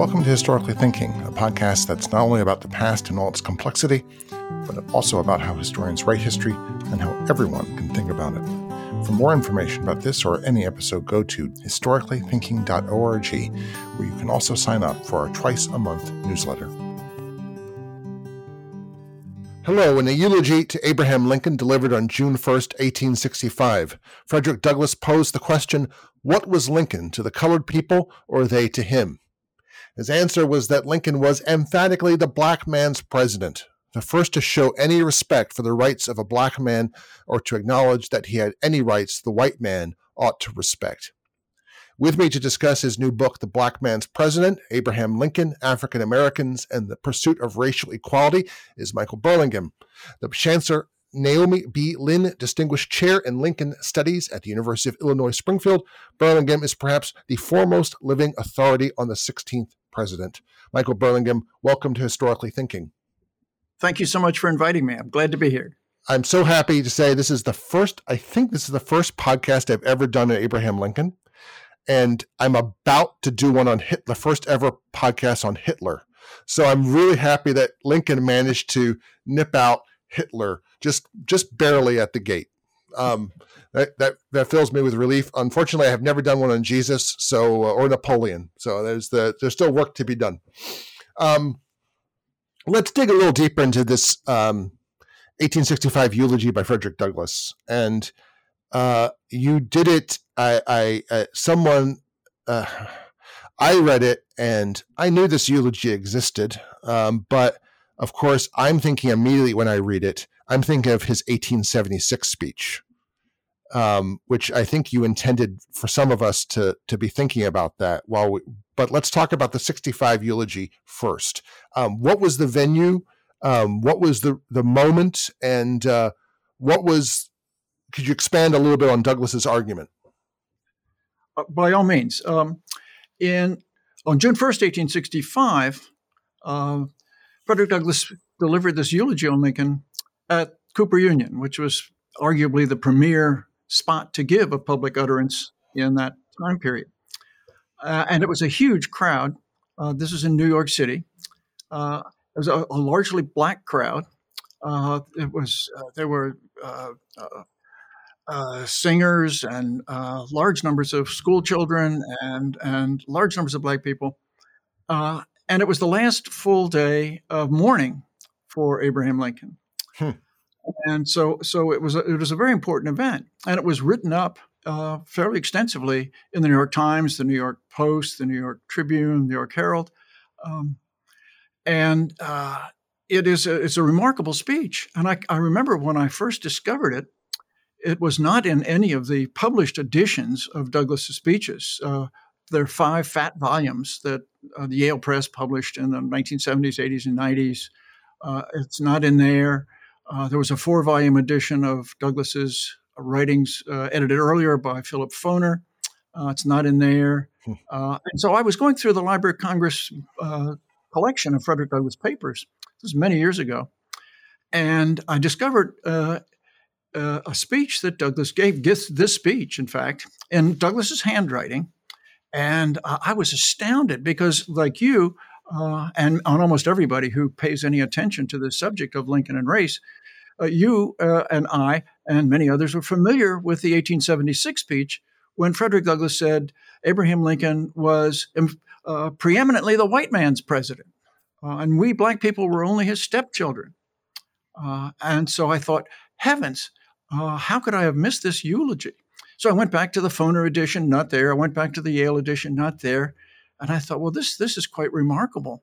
Welcome to Historically Thinking, a podcast that's not only about the past and all its complexity, but also about how historians write history and how everyone can think about it. For more information about this or any episode, go to historicallythinking.org, where you can also sign up for our twice a month newsletter. Hello, in a eulogy to Abraham Lincoln delivered on June 1st, 1865, Frederick Douglass posed the question What was Lincoln to the colored people, or they to him? His answer was that Lincoln was emphatically the black man's president, the first to show any respect for the rights of a black man or to acknowledge that he had any rights the white man ought to respect. With me to discuss his new book, The Black Man's President Abraham Lincoln, African Americans, and the Pursuit of Racial Equality, is Michael Burlingame, the Chancellor Naomi B. Lynn Distinguished Chair in Lincoln Studies at the University of Illinois Springfield. Burlingame is perhaps the foremost living authority on the 16th president. Michael Burlingame, welcome to Historically Thinking. Thank you so much for inviting me. I'm glad to be here. I'm so happy to say this is the first, I think this is the first podcast I've ever done on Abraham Lincoln and I'm about to do one on Hitler, the first ever podcast on Hitler. So I'm really happy that Lincoln managed to nip out Hitler just just barely at the gate. Um, that, that that fills me with relief. Unfortunately, I have never done one on Jesus, so uh, or Napoleon. So there's the there's still work to be done. Um, let's dig a little deeper into this um, 1865 eulogy by Frederick Douglass, and uh, you did it. I, I uh, someone, uh, I read it and I knew this eulogy existed, um, but of course, I'm thinking immediately when I read it, I'm thinking of his 1876 speech, um, which I think you intended for some of us to to be thinking about that. While, we, but let's talk about the 65 eulogy first. Um, what was the venue? Um, what was the the moment? And uh, what was could you expand a little bit on Douglass's argument? Uh, by all means. Um, in on June 1st, 1865, uh, Frederick Douglass delivered this eulogy on Lincoln at Cooper Union, which was arguably the premier spot to give a public utterance in that time period. Uh, and it was a huge crowd. Uh, this was in New York City. Uh, it was a, a, largely black crowd. Uh, it was there were uh, singers and uh, large numbers of school children and and large numbers of black people. Uh, and it was the last full day of mourning for Abraham Lincoln. Hmm. And so, so it was a, it was a very important event, and it was written up uh, fairly extensively in the New York Times, the New York Post, the New York Tribune, the New York Herald, um, and uh, it is a, it's a remarkable speech. And I, I remember when I first discovered it, it was not in any of the published editions of Douglass's speeches. Uh, there are five fat volumes that uh, the Yale Press published in the 1970s, 80s, and 90s. Uh, it's not in there. Uh, there was a four volume edition of Douglass's writings uh, edited earlier by Philip Foner. Uh, it's not in there. Hmm. and so I was going through the Library of Congress collection of Frederick Douglass papers. This was many years ago. And I discovered uh, a speech that Douglass gave, this speech, in fact, in Douglass's handwriting. And uh, I was astounded because, like you, uh, and on almost everybody who pays any attention to the subject of Lincoln and race, uh, you uh, and I and many others were familiar with the 1876 speech when Frederick Douglass said Abraham Lincoln was uh, preeminently the white man's president, and we black people were only his stepchildren. and so I thought, heavens, uh, how could I have missed this eulogy? So I went back to the Foner edition, not there. I went back to the Yale edition, not there. And I thought, well, this this is quite remarkable.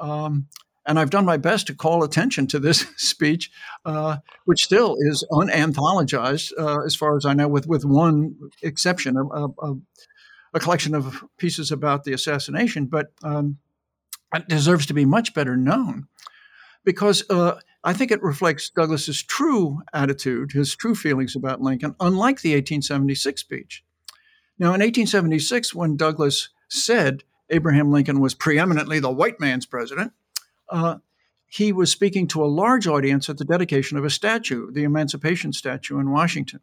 Um, and I've done my best to call attention to this speech, uh, which still is unanthologized, uh, as far as I know, with with one exception, a, a, a collection of pieces about the assassination. But um, it deserves to be much better known because uh, I think it reflects Douglass's true attitude, his true feelings about Lincoln, unlike the 1876 speech. Now, in 1876, when Douglass said Abraham Lincoln was preeminently the white man's president, uh, he was speaking to a large audience at the dedication of a statue, the Emancipation statue in Washington,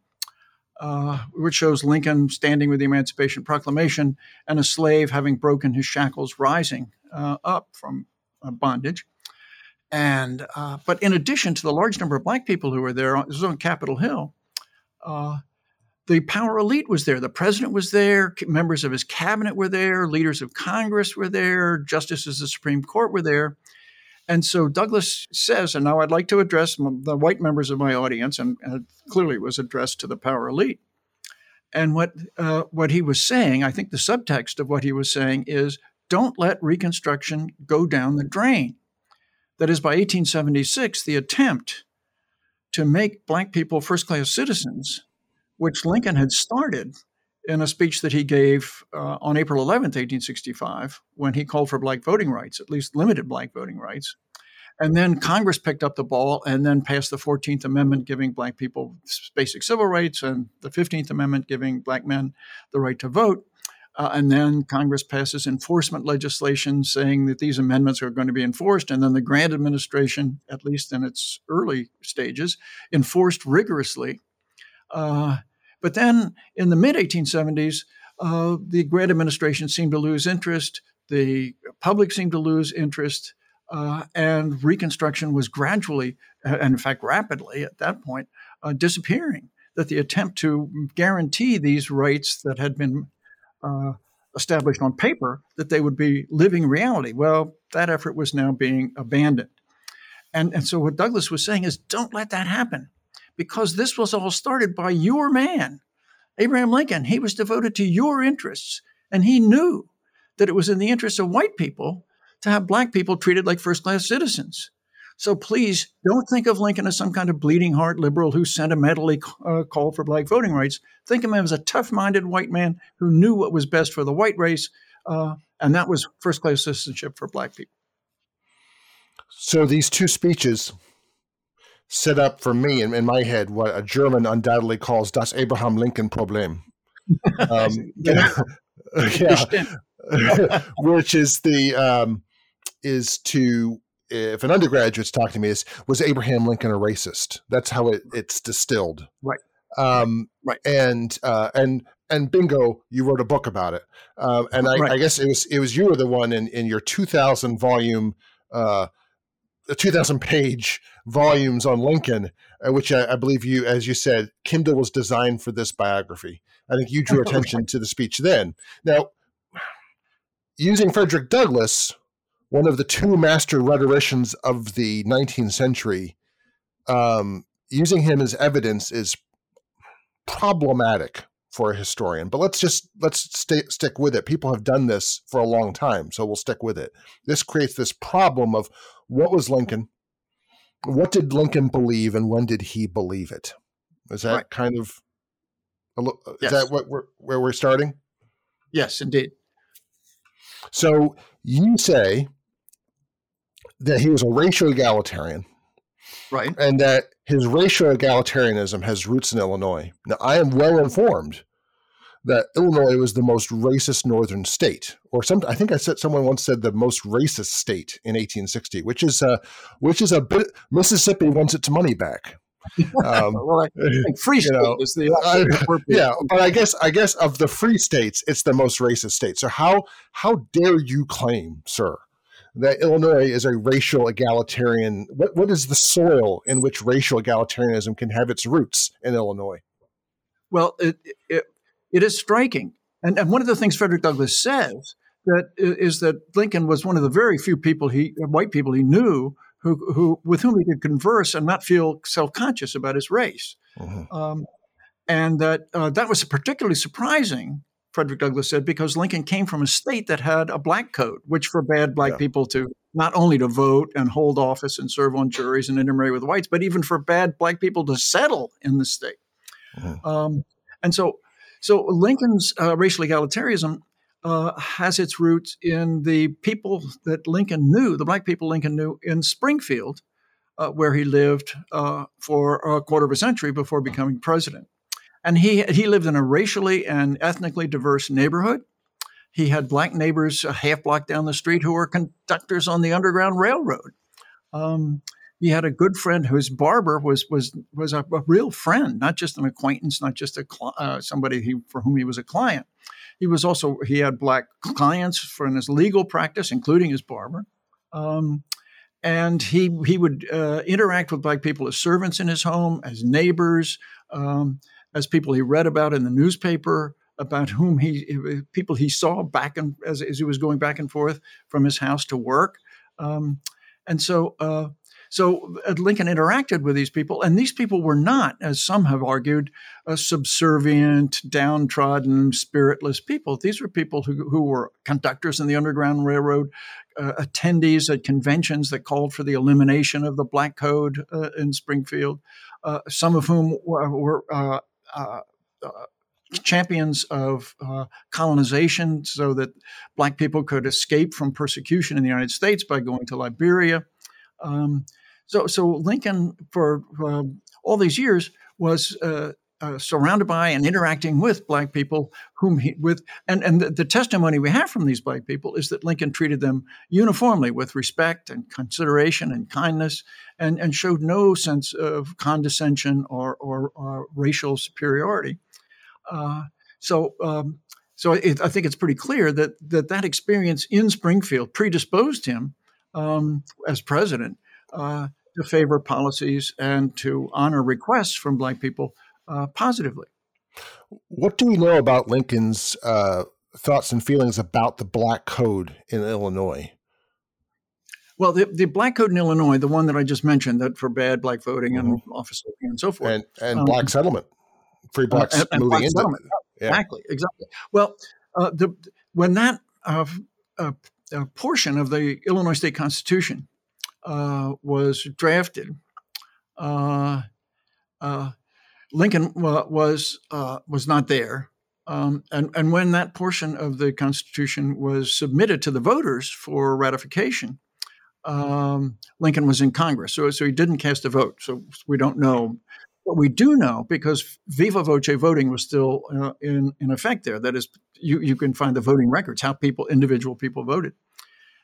uh, which shows Lincoln standing with the Emancipation Proclamation and a slave having broken his shackles rising uh, up from uh, bondage. And uh, but in addition to the large number of black people who were there, this was on Capitol Hill. The power elite was there. The president was there. Members of his cabinet were there. Leaders of Congress were there. Justices of the Supreme Court were there. And so Douglass says, and now I'd like to address the white members of my audience, and, and clearly it was addressed to the power elite. And what uh, what he was saying, I think the subtext of what he was saying is, don't let Reconstruction go down the drain. That is, by 1876, the attempt to make black people first class citizens, which Lincoln had started in a speech that he gave uh, on April 11th, 1865, when he called for black voting rights, at least limited black voting rights. And then Congress picked up the ball and then passed the 14th Amendment, giving black people basic civil rights, and the 15th Amendment, giving black men the right to vote. Uh, and then Congress passes enforcement legislation saying that these amendments are going to be enforced. And then the Grant administration, at least in its early stages, enforced rigorously. Uh, but then in the mid 1870s, uh, the Grant administration seemed to lose interest. The public seemed to lose interest. Uh, and Reconstruction was gradually, and in fact, rapidly at that point, uh, disappearing. That the attempt to guarantee these rights that had been uh, established on paper, that they would be living reality. Well, that effort was now being abandoned. And, and so what Douglass was saying is don't let that happen because this was all started by your man, Abraham Lincoln. He was devoted to your interests, and he knew that it was in the interests of white people to have black people treated like first class citizens. So please don't think of Lincoln as some kind of bleeding heart liberal who sentimentally uh, called for black voting rights. Think of him as a tough minded white man who knew what was best for the white race, uh, and that was first class citizenship for black people. So these two speeches set up for me in, in my head what a German undoubtedly calls das Abraham Lincoln Problem. Um, yeah, which is the um, is to if an undergraduate's talking to me is was Abraham Lincoln a racist? That's how it, it's distilled. Right. Um, right. And uh, and and bingo, you wrote a book about it. Um, and I, right. I, guess it was it was you were the one in in your 2000 volume uh, 2000 page volumes on Lincoln, uh, which I, I, believe you, as you said, Kindle was designed for this biography. I think you drew attention to the speech then. Now, using Frederick Douglass, one of the two master rhetoricians of the 19th century, um, using him as evidence is problematic for a historian. But let's just let's stay, stick with it. People have done this for a long time, so we'll stick with it. This creates this problem of what was Lincoln? What did Lincoln believe, and when did he believe it? Is that right. kind of uh, is yes. that what we're, where we're starting? Yes, indeed. So you say that he was a racial egalitarian, right, and that his racial egalitarianism has roots in Illinois. Now, I am well informed that Illinois was the most racist northern state, or some. I think I said someone once said the most racist state in 1860, which is a, which is a bit. Mississippi wants its money back. Um, well, free state know, is the I, yeah, but I guess I guess of the free states, it's the most racist state. So how how dare you claim, sir, that Illinois is a racial egalitarian? What what is the soil in which racial egalitarianism can have its roots in Illinois? Well, it, it, it is striking, and, and one of the things Frederick Douglass says that is that Lincoln was one of the very few people he white people he knew who, who with whom he could converse and not feel self conscious about his race. Mm-hmm. Um, and that uh, that was particularly surprising, Frederick Douglass said, because Lincoln came from a state that had a black code, which forbade black yeah. people to not only to vote and hold office and serve on juries and intermarry with whites, but even forbade black people to settle in the state. Mm-hmm. Um, and so, so Lincoln's uh, racial egalitarianism uh, has its roots in the people that Lincoln knew, the black people Lincoln knew in Springfield, uh, where he lived uh, for a quarter of a century before becoming president. And he, he lived in a racially and ethnically diverse neighborhood. He had black neighbors a half block down the street who were conductors on the Underground Railroad. Um, he had a good friend whose barber was was was a, a real friend, not just an acquaintance, not just a uh, somebody he, for whom he was a client. he was also he had black clients for his legal practice, including his barber. Um, and he he would uh, interact with black people as servants in his home, as neighbors, um, as people he read about in the newspaper, about whom he people he saw back and as, as he was going back and forth from his house to work, um, and so uh, so uh, Lincoln interacted with these people, and these people were not, as some have argued, subservient, downtrodden, spiritless people. These were people who, who were conductors in the Underground Railroad, uh, attendees at conventions that called for the elimination of the Black Code uh, in Springfield, uh, some of whom were. were uh, uh, champions of uh, colonization so that black people could escape from persecution in the United States by going to Liberia. Um, so, so Lincoln, for uh, all these years, was uh, uh, surrounded by and interacting with black people whom he with and and the, the, testimony we have from these black people is that Lincoln treated them uniformly with respect and consideration and kindness and and showed no sense of condescension or or, or racial superiority. Uh, so um, so it, I think it's pretty clear that that that experience in Springfield predisposed him um, as president uh, to favor policies and to honor requests from Black people uh, positively. What do we know about Lincoln's uh, thoughts and feelings about the Black Code in Illinois? Well, the, the Black Code in Illinois, the one that I just mentioned, that forbade black voting mm-hmm. and office and so forth, and, and um, black settlement, free blacks uh, and, moving black into yeah. exactly, exactly. Well, uh, the when that uh, portion of the Illinois State Constitution uh, was drafted, uh, uh, Lincoln was uh, was not there, um, and and when that portion of the Constitution was submitted to the voters for ratification, um, Lincoln was in Congress, so so he didn't cast a vote. So we don't know. What we do know, because viva voce voting was still uh, in in effect there. That is, you you can find the voting records, how people, individual people voted.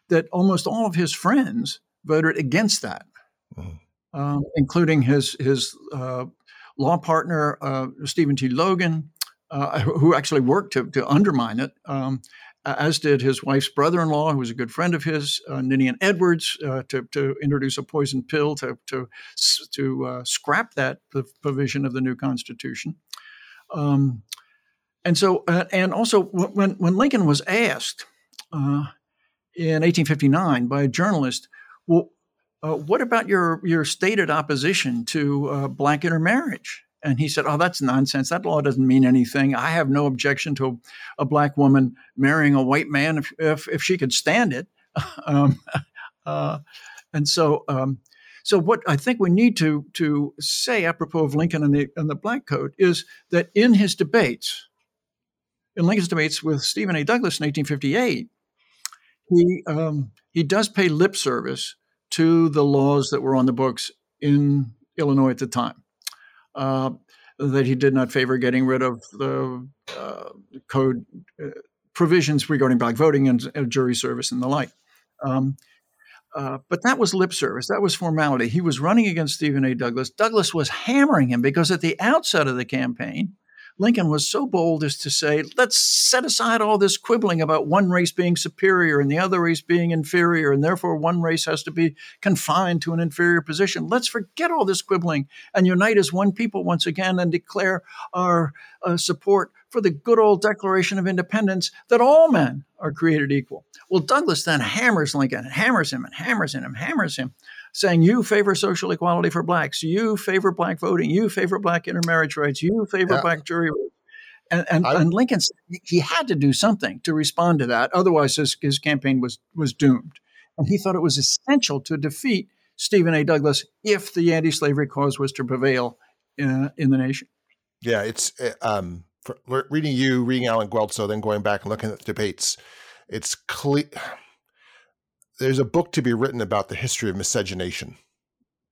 That almost all of his friends voted against that, mm-hmm. um, including his his uh, law partner uh, Stephen T. Logan, uh, who actually worked to to undermine it. Um, as did his wife's brother-in-law, who was a good friend of his, uh, Ninian Edwards, uh, to, to introduce a poison pill to to to uh, scrap that provision of the new Constitution. Um, and so, and also, when when Lincoln was asked in 1859 by a journalist well, uh, what about your your stated opposition to uh, black intermarriage? And he said, "Oh, that's nonsense. That law doesn't mean anything. I have no objection to a, black woman marrying a white man if if, if she could stand it." um, uh, and so, um, so what I think we need to to say apropos of Lincoln and the and the Black Code is that in his debates, in Lincoln's debates with Stephen A. Douglas in 1858, he um, he does pay lip service to the laws that were on the books in Illinois at the time. Uh, that he did not favor getting rid of the uh, code uh, provisions regarding black voting and jury service and the like. Um, uh, but that was lip service. That was formality. He was running against Stephen A. Douglas. Douglas was hammering him because at the outset of the campaign, Lincoln was so bold as to say, let's set aside all this quibbling about one race being superior and the other race being inferior, and therefore one race has to be confined to an inferior position. Let's forget all this quibbling and unite as one people once again and declare our uh, support for the good old Declaration of Independence that all men are created equal. Well, Douglas then hammers Lincoln, hammers him, and hammers him, and hammers him saying you favor social equality for blacks, you favor black voting, you favor black intermarriage rights, you favor yeah. black jury rights. And, and, and, Lincoln he had to do something to respond to that. Otherwise, his, his campaign was, was doomed. And he thought it was essential to defeat Stephen A. Douglas if the anti slavery cause was to prevail in, uh, in the nation. Yeah, it's eh, um, reading you, reading Allen Guelzo, then going back and looking at the debates. It's clear there's a book to be written about the history of miscegenation.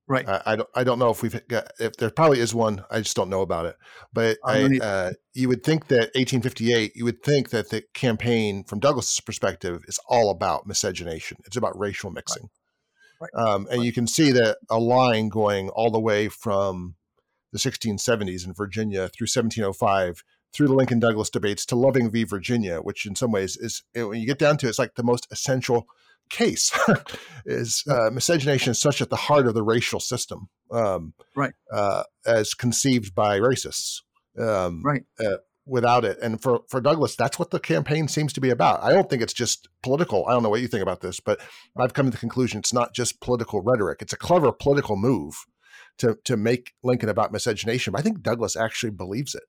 Right. I, I don't. I don't know if we've got. If there probably is one, I just don't know about it. But I, uh, you would think that 1858. You would think that the campaign, from Douglas's perspective, is all about miscegenation. It's about racial mixing. Right. Right. Um, and right. you can see that a line going all the way from the 1670s in Virginia through 1705 through the Lincoln Douglas debates to Loving v. Virginia, which in some ways is when you get down to it, it's like the most essential case is uh, miscegenation is such at the heart of the racial system, um, right? Uh, as conceived by racists, um, right? Uh, without it, and for for Douglas, that's what the campaign seems to be about. I don't think it's just political. I don't know what you think about this, but I've come to the conclusion it's not just political rhetoric. It's a clever political move to to make Lincoln about miscegenation. But I think Douglas actually believes it.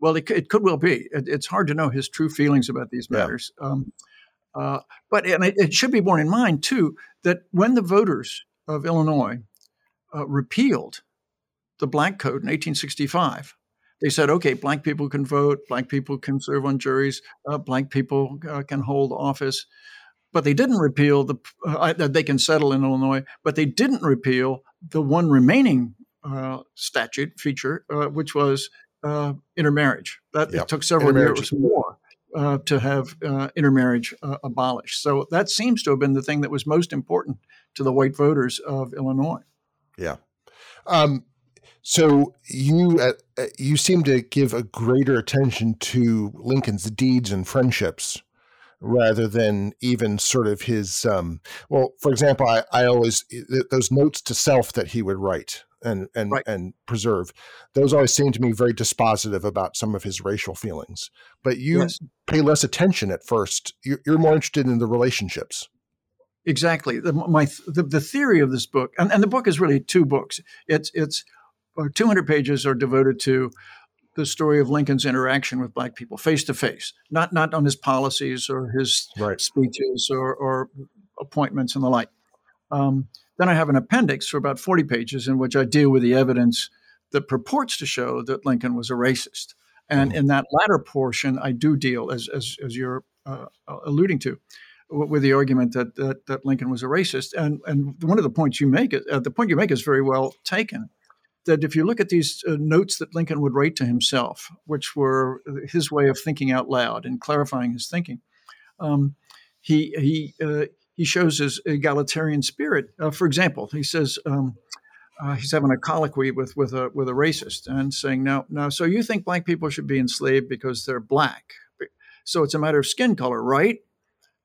Well, it, it could well be. It, it's hard to know his true feelings about these matters. Yeah. Um, uh, but and it, it, should be borne in mind too that when the voters of Illinois uh, repealed the Black Code in 1865, they said, okay, black people can vote, black people can serve on juries, uh, black people uh, can hold office. But they didn't repeal the, uh, they can settle in Illinois, but they didn't repeal the one remaining uh, statute feature, uh, which was uh, intermarriage. That yep. it took several years more uh, to have uh, intermarriage uh, abolished. So that seems to have been the thing that was most important to the white voters of Illinois. Yeah. Um, so you uh, you seem to give a greater attention to Lincoln's deeds and friendships rather than even sort of his um, well for example I, I always those notes to self that he would write and and right. and preserve. Those always seem to me very dispositive about some of his racial feelings. But you yes. pay less attention at first. You're, you're, more interested in the relationships. Exactly. The, my the, the theory of this book, and, and the book is really two books. It's it's uh, 200 pages are devoted to the story of Lincoln's interaction with black people face to face, not not on his policies or his right. speeches or, or appointments and the like. Um, then I have an appendix for about 40 pages in which I deal with the evidence that purports to show that Lincoln was a racist. And mm-hmm. in that latter portion, I do deal, as, as, as you're uh, uh alluding to, with the argument that, that, that Lincoln was a racist. And, and one of the points you make, uh, the point you make is very well taken. That if you look at these uh, notes that Lincoln would write to himself, which were his way of thinking out loud and clarifying his thinking, um, he he uh, he shows his egalitarian spirit. Uh, for example, he says um, uh, he's having a colloquy with with a with a racist and saying, "Now, now, so you think black people should be enslaved because they're black? So it's a matter of skin color, right?"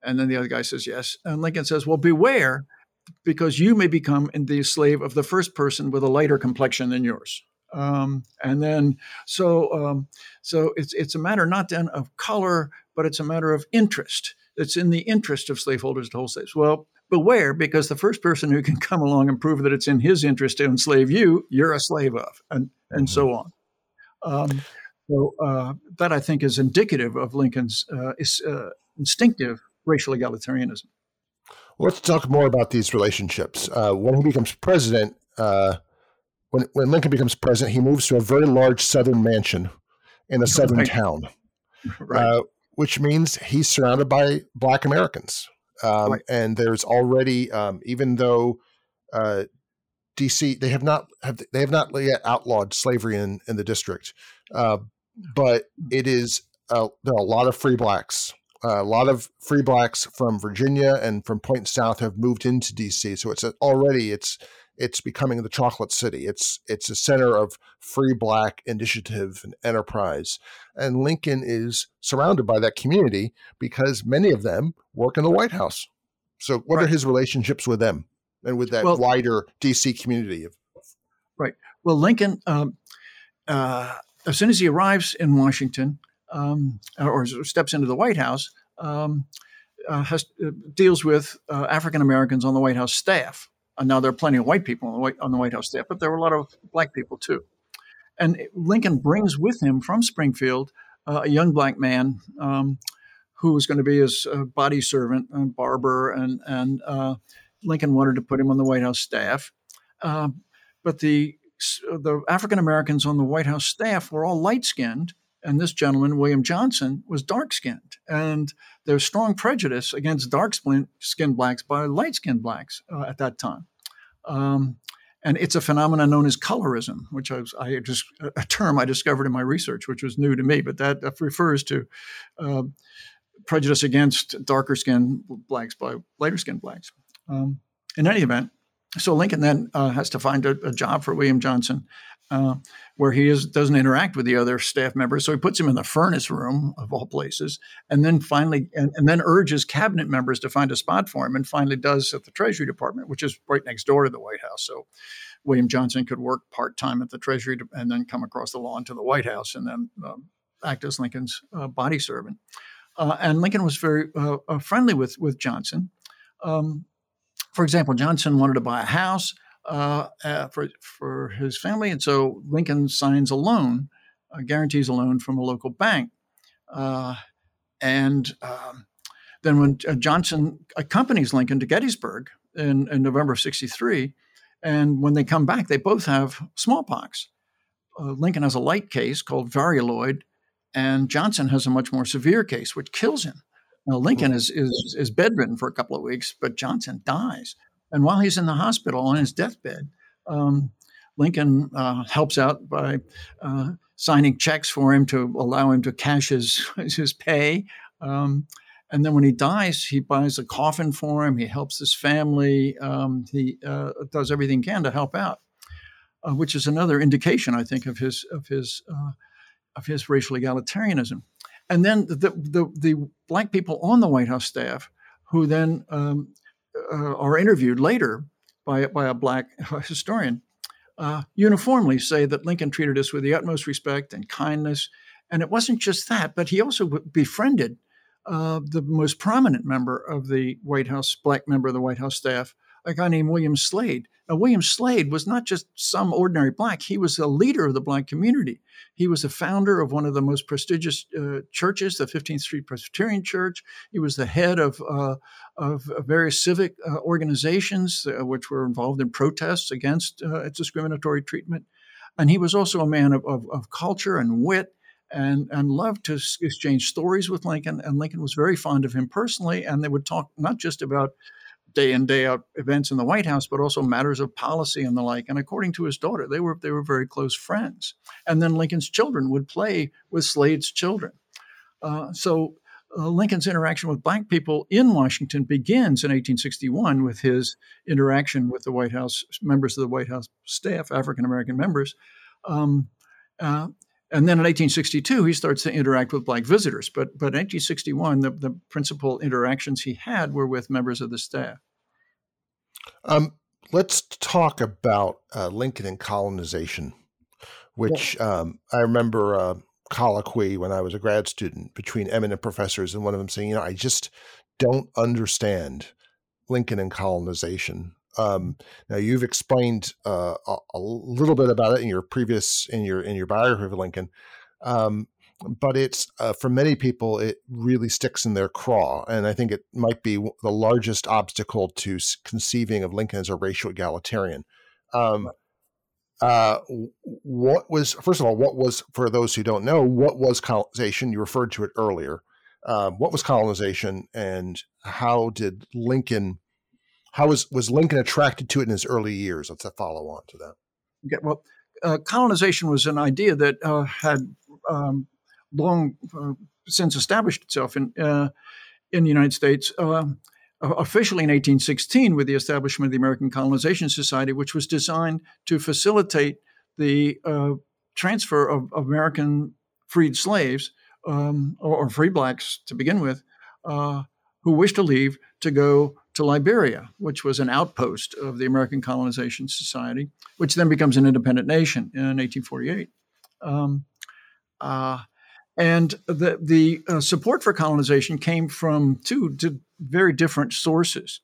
And then the other guy says, "Yes." And Lincoln says, "Well, beware." Because you may become the slave of the first person with a lighter complexion than yours. Um, and then so um, so it's it's a matter not then of color, but it's a matter of interest it's in the interest of slaveholders to hold slaves. Well, beware, because the first person who can come along and prove that it's in his interest to enslave you, you're a slave of, and, and mm-hmm. so on. Um, so uh, that I think is indicative of Lincoln's uh, is, uh, instinctive racial egalitarianism. Well, let's talk more about these relationships. Uh, when he becomes president, uh, when, when Lincoln becomes president, he moves to a very large southern mansion in a southern right. town. Right. Which means he's surrounded by Black Americans. Um, right. And there's already, um, even though uh, DC they have not have they have not yet outlawed slavery in in the district, uh, but it is uh, there are a lot of free blacks. Uh, a lot of free blacks from Virginia and from Point South have moved into DC, so it's already it's it's becoming the chocolate city. It's it's a center of free black initiative and enterprise. And Lincoln is surrounded by that community because many of them work in the White House. So what right. are his relationships with them and with that well, wider DC community? Right. Well, Lincoln, um, uh, as soon as he arrives in Washington um, or steps into the White House, um, uh, has, uh, deals with uh, African Americans on the White House staff and now there are plenty of white people on the White, on the White House staff, but there were a lot of black people too. And Lincoln brings with him from Springfield uh, a young black man um, who was going to be his uh, body servant and barber, and and uh, Lincoln wanted to put him on the White House staff. Um, but the the African Americans on the White House staff were all light skinned, and this gentleman, William Johnson, was dark skinned. And there's strong prejudice against dark skinned blacks by light skinned blacks uh, at that time. Um, and it's a phenomenon known as colorism, which I, I, just a term I discovered in my research, which was new to me, but that, that refers to uh, prejudice against darker skinned blacks by lighter skinned blacks. Um, in any event, so Lincoln then uh, has to find a, a, job for William Johnson, uh, where he is, doesn't interact with the other staff members. So he puts him in the furnace room of all places, and then finally, and, and, then urges cabinet members to find a spot for him, and finally does at the Treasury Department, which is right next door to the White House. So William Johnson could work part time at the Treasury and then come across the lawn to the White House and then um, act as Lincoln's uh, body servant. Uh, and Lincoln was very uh, uh, friendly with with Johnson. Um, for example, Johnson wanted to buy a house uh, uh, for for his family, and so Lincoln signs a loan, uh, guarantees a loan from a local bank, uh, and um, then when uh, Johnson accompanies Lincoln to Gettysburg in, in November of '63, and when they come back, they both have smallpox. Uh, Lincoln has a light case called varioloid, and Johnson has a much more severe case, which kills him. Now, Lincoln is, is, is bedridden for a couple of weeks, but Johnson dies. And while he's in the hospital on his deathbed, um, Lincoln uh, helps out by uh, signing checks for him to allow him to cash his his pay. Um, and then when he dies, he buys a coffin for him. He helps his family. Um, he uh, does everything he can to help out, uh, which is another indication, I think, of his of his uh, of his racial egalitarianism. And then the, the, the black people on the White House staff, who then um, uh, are interviewed later by, by a black historian, uh, uniformly say that Lincoln treated us with the utmost respect and kindness. And it wasn't just that, but he also befriended uh, the most prominent member of the White House, black member of the White House staff, a guy named William Slade. Now, William Slade was not just some ordinary black, he was a leader of the black community. He was the founder of one of the most prestigious uh, churches, the 15th Street Presbyterian Church. He was the head of, uh, of various civic uh, organizations uh, which were involved in protests against uh, discriminatory treatment. And he was also a man of, of, of culture and wit and and loved to exchange stories with Lincoln. And Lincoln was very fond of him personally, and they would talk not just about day in day out events in the White House, but also matters of policy and the like. And according to his daughter, they were they were very close friends. And then Lincoln's children would play with Slade's children. Uh, so uh, Lincoln's interaction with black people in Washington begins in 1861 with his interaction with the White House members of the White House staff, African American members. Um, uh, and then in 1862, he starts to interact with black visitors. But, but in 1861, the, the principal interactions he had were with members of the staff. Um, let's talk about uh, Lincoln and colonization, which yeah. um, I remember a colloquy when I was a grad student between eminent professors, and one of them saying, you know, I just don't understand Lincoln and colonization. Um, now you've explained uh, a, a, little bit about it in your previous in your in your biography of Lincoln, um, but it's uh, for many people it really sticks in their craw, and I think it might be the largest obstacle to conceiving of Lincoln as a racial egalitarian. Um, uh, what was first of all what was for those who don't know what was colonization? You referred to it earlier. Um, what was colonization, and how did Lincoln how was was Lincoln attracted to it in his early years? Let's follow on to that. Okay, well, uh, colonization was an idea that uh, had um, long uh, since established itself in uh, in the United States. Um, officially in 1816, with the establishment of the American Colonization Society, which was designed to facilitate the uh, transfer of, American freed slaves um, or, or, free blacks to begin with, uh, who wished to leave to go to Liberia, which was an outpost of the American Colonization Society, which then becomes an independent nation in 1848. Um, uh, and the, the uh, support for colonization came from two, two very different sources.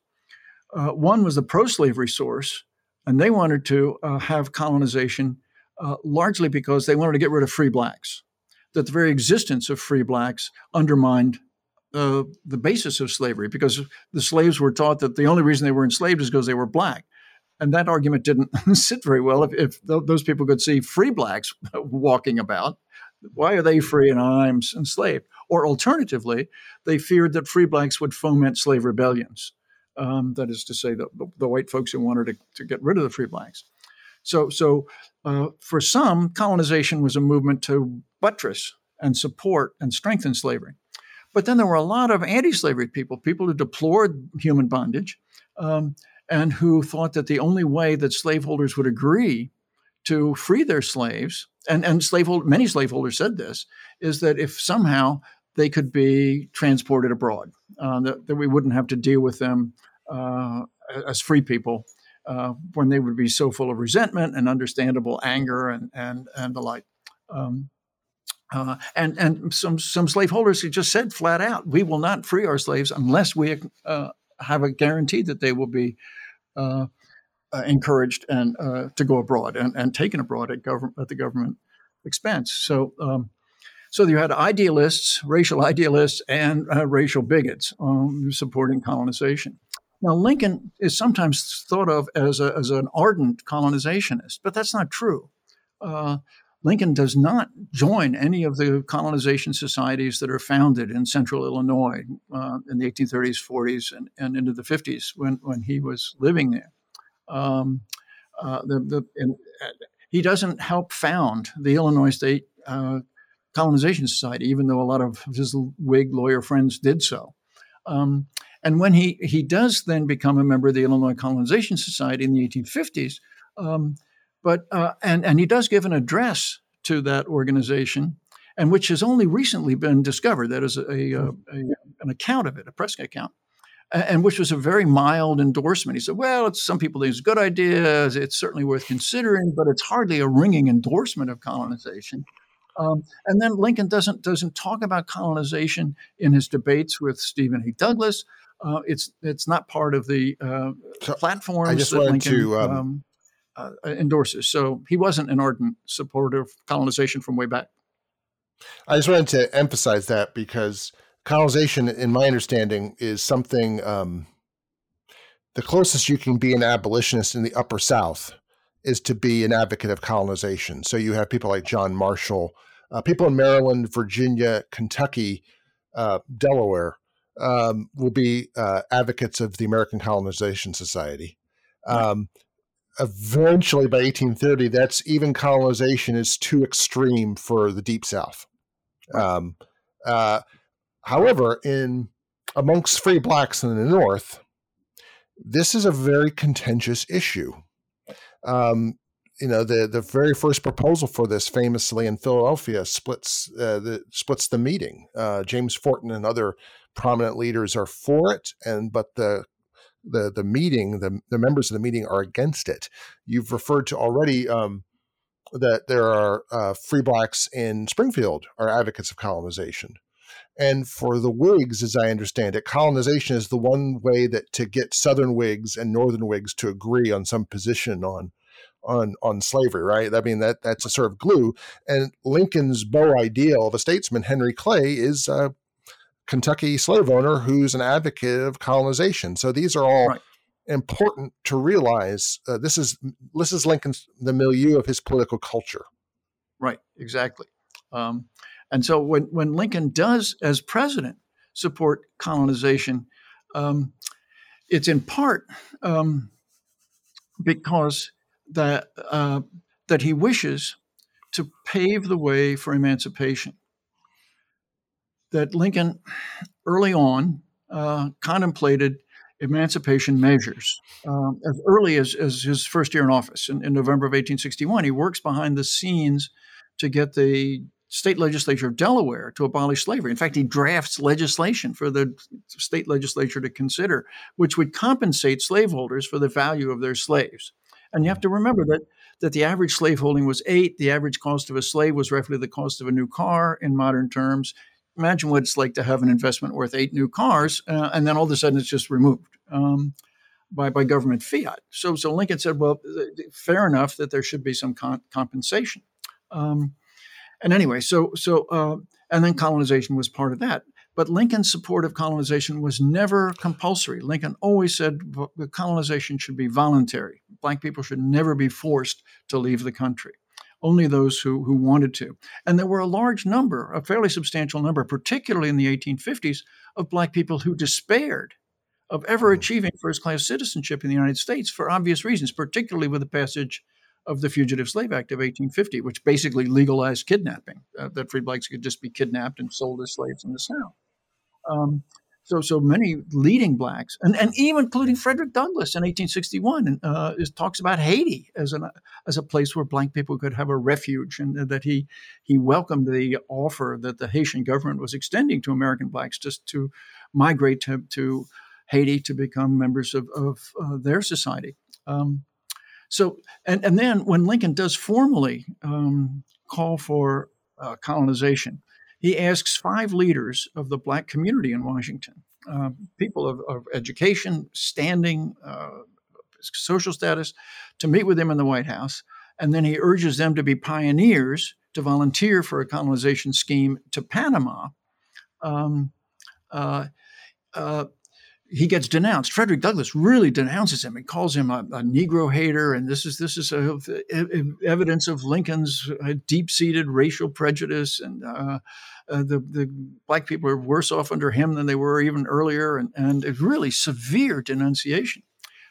Uh, one was the pro slavery source, and they wanted to uh, have colonization uh, largely because they wanted to get rid of free blacks, that the very existence of free blacks undermined uh, the basis of slavery because the slaves were taught that the only reason they were enslaved is because they were black. And that argument didn't sit very well. If, if th- those people could see free blacks walking about, why are they free and I'm enslaved? Or alternatively, they feared that free blacks would foment slave rebellions. Um, that is to say, the, the, white folks who wanted to, to, get rid of the free blacks. So, so uh, for some, colonization was a movement to buttress and support and strengthen slavery. But then there were a lot of anti slavery people, people who deplored human bondage um, and who thought that the only way that slaveholders would agree to free their slaves, and, and slavehold, many slaveholders said this, is that if somehow they could be transported abroad, uh, that, that, we wouldn't have to deal with them uh, as free people uh, when they would be so full of resentment and understandable anger and, and, and the like. Um, uh, and and some some slaveholders who just said flat out, we will not free our slaves unless we uh, have a guarantee that they will be uh, uh encouraged and uh, to go abroad and, and taken abroad at government at the government expense. So. Um, so you had idealists, racial idealists, and uh, racial bigots um, supporting colonization. Now, Lincoln is sometimes thought of as, a, as an ardent colonizationist, but that's not true. Lincoln does not join any of the colonization societies that are founded in central Illinois uh, in the 1830s, 40s, and, and, into the 50s when, when he was living there. Um, uh, the, the, uh, he doesn't help found the Illinois State uh, Colonization Society, even though a lot of his Whig lawyer friends did so. Um, and when he, he does then become a member of the Illinois Colonization Society in the 1850s, um, but uh, and and he does give an address to that organization, and which has only recently been discovered. That is a, a, a an account of it, a press account, and which was a very mild endorsement. He said, "Well, it's some people think it's a good idea. It's certainly worth considering, but it's hardly a ringing endorsement of colonization." Um, and then Lincoln doesn't doesn't talk about colonization in his debates with Stephen A. Douglas. Uh, it's it's not part of the uh, so platforms I just wanted Lincoln to um, um, uh, endorses. So he wasn't an ardent supporter of colonization from way back. I just wanted to emphasize that because colonization, in my understanding, is something um, the closest you can be an abolitionist in the Upper South is to be an advocate of colonization. So you have people like John Marshall, uh, people in Maryland, Virginia, Kentucky, uh, Delaware um, will be uh, advocates of the American Colonization Society. Um, eventually by 1830 that's even colonization is too extreme for the deep south. Um, uh, however in amongst free blacks in the north this is a very contentious issue. Um, you know the the very first proposal for this famously in Philadelphia splits uh, the splits the meeting. Uh, James Forten and other prominent leaders are for it, and but the the the meeting, the the members of the meeting are against it. You've referred to already um, that there are uh, free blacks in Springfield are advocates of colonization. And for the Whigs, as I understand it, colonization is the one way that to get Southern Whigs and Northern Whigs to agree on some position on on on slavery, right? I mean that that's a sort of glue. And Lincoln's beau ideal of a statesman, Henry Clay, is uh, Kentucky slave owner who's an advocate of colonization. So these are all right. important to realize. Uh, this is this is Lincoln's the milieu of his political culture. Right, exactly. Um, and so when when Lincoln does, as president, support colonization, um, it's in part um, because that uh, that he wishes to pave the way for emancipation that Lincoln early on uh, contemplated emancipation measures. Um, as early as, as his first year in office, in, in, November of 1861, he works behind the scenes to get the state legislature of Delaware to abolish slavery. In fact, he drafts legislation for the state legislature to consider, which would compensate slaveholders for the value of their slaves. And you have to remember that that the average slaveholding was eight. The average cost of a slave was roughly the cost of a new car in modern terms imagine what it's like to have an investment worth eight new cars, uh, and then all of a sudden it's just removed um, by by government fiat. So so Lincoln said, well, fair enough that there should be some con- compensation. Um, and anyway, so so uh, and then colonization was part of that. But Lincoln's support of colonization was never compulsory. Lincoln always said colonization should be voluntary. Black people should never be forced to leave the country only those who, who wanted to. And there were a large number, a fairly substantial number, particularly in the 1850s, of Black people who despaired of ever mm-hmm. achieving first class citizenship in the United States for obvious reasons, particularly with the passage of the Fugitive Slave Act of 1850, which basically legalized kidnapping, uh, that free blacks could just be kidnapped and sold as slaves in the South. Um, so, so many leading blacks, and, and even including Frederick Douglass in 1861, and uh, is, talks about Haiti as an as a place where black people could have a refuge, and that he he welcomed the offer that the Haitian government was extending to American blacks just to migrate to, to Haiti to become members of, of uh, their society. Um, so, and, and then when Lincoln does formally um, call for uh, colonization, he asks five leaders of the black community in Washington, uh, people of, of, education, standing, uh, social status, to meet with him in the White House. And then he urges them to be pioneers to volunteer for a colonization scheme to Panama. Um, uh, uh he gets denounced. Frederick Douglass really denounces him. He calls him a, a Negro hater, and this is this is a, a, evidence of Lincoln's uh, deep-seated racial prejudice, and uh, uh, the the black people are worse off under him than they were even earlier, and and a really severe denunciation.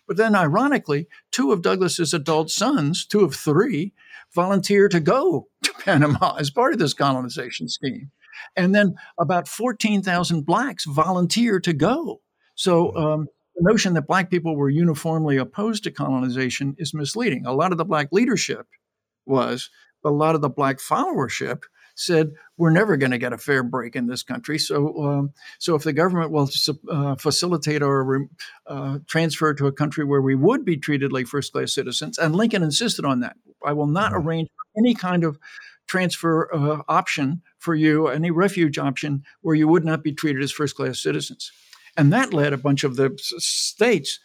But then, ironically, two of Douglass's adult sons, two of three, volunteer to go to Panama as part of this colonization scheme. And then about 14,000 blacks volunteer to go. So mm-hmm. um, the notion that black people were uniformly opposed to colonization is misleading. A lot of the black leadership was, but a lot of the black followership said we're never going to get a fair break in this country. So, um, so if the government will uh, facilitate our uh, transfer to a country where we would be treated like first-class citizens, and Lincoln insisted on that. I will not mm-hmm. arrange any kind of transfer uh, option for you, any refuge option where you would not be treated as first-class citizens. And that led a bunch of the states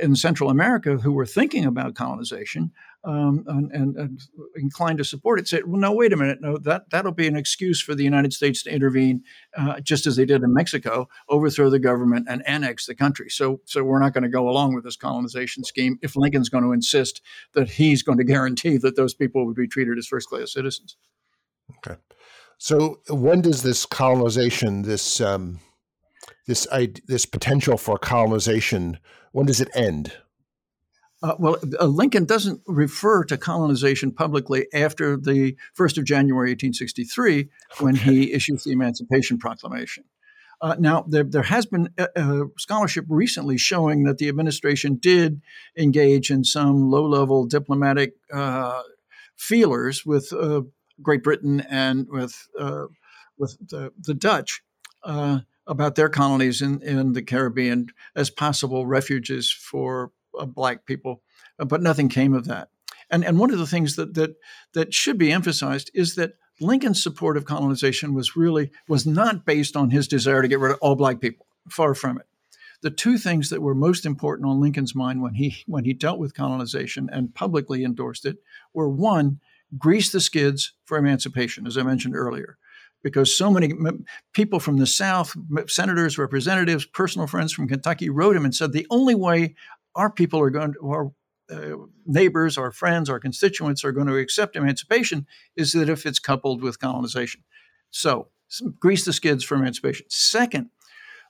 in Central America who were thinking about colonization um, and, and, and, inclined to support it said, well, no, wait a minute. No, that, that'll be an excuse for the United States to intervene, uh, just as they did in Mexico, overthrow the government and annex the country. So, so we're not going to go along with this colonization scheme if Lincoln's going to insist that he's going to guarantee that those people would be treated as first class citizens. Okay. So when does this colonization, this um, this this potential for colonization when does it end uh, well, uh, Lincoln doesn't refer to colonization publicly after the 1st of January 1863 when okay. he issues the Emancipation Proclamation. Uh, now, there, there, has been uh, uh, scholarship recently showing that the administration did engage in some low level diplomatic uh, feelers with Great Britain and with, with the, the Dutch about their colonies in, in the Caribbean as possible refuges for uh, black people, uh, but nothing came of that. And, and one of the things that, that, that should be emphasized is that Lincoln's support of colonization was really was not based on his desire to get rid of all black people. Far from it. The two things that were most important on Lincoln's mind when he when he dealt with colonization and publicly endorsed it were one, grease the skids for emancipation, as I mentioned earlier because so many people from the South, senators, representatives, personal friends from Kentucky wrote him and said the only way our people are going to, our uh, neighbors, our friends, our constituents are going to accept emancipation is that if it's coupled with colonization. So, grease the skids for emancipation. Second,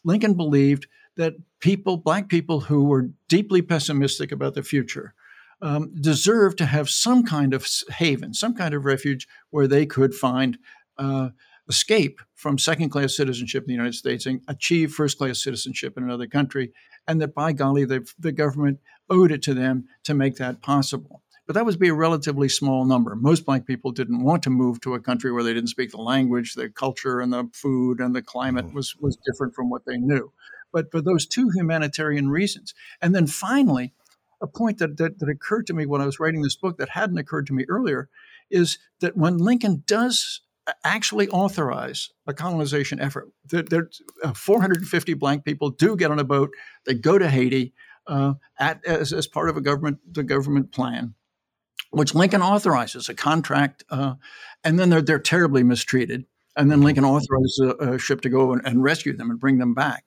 Lincoln believed that people, black people who were deeply pessimistic about the future, um, deserved to have some kind of haven, some kind of refuge where they could find uh, escape from second class citizenship in the United States and achieve first class citizenship in another country, and that by golly, the, the government owed it to them to make that possible. But that would be a relatively small number. Most black people didn't want to move to a country where they didn't speak the language, the culture and the food and the climate mm-hmm. was, was different from what they knew. But for those two humanitarian reasons. And then finally, a point that, that, that occurred to me when I was writing this book that hadn't occurred to me earlier is that when Lincoln does actually authorize a colonization effort. There, there uh, 450 blank people do get on a boat. They go to Haiti uh, at, as, as, part of a government the government plan, which Lincoln authorizes a contract, uh, and then they're they're terribly mistreated. And then Lincoln authorizes a, a ship to go and, and, rescue them and bring them back.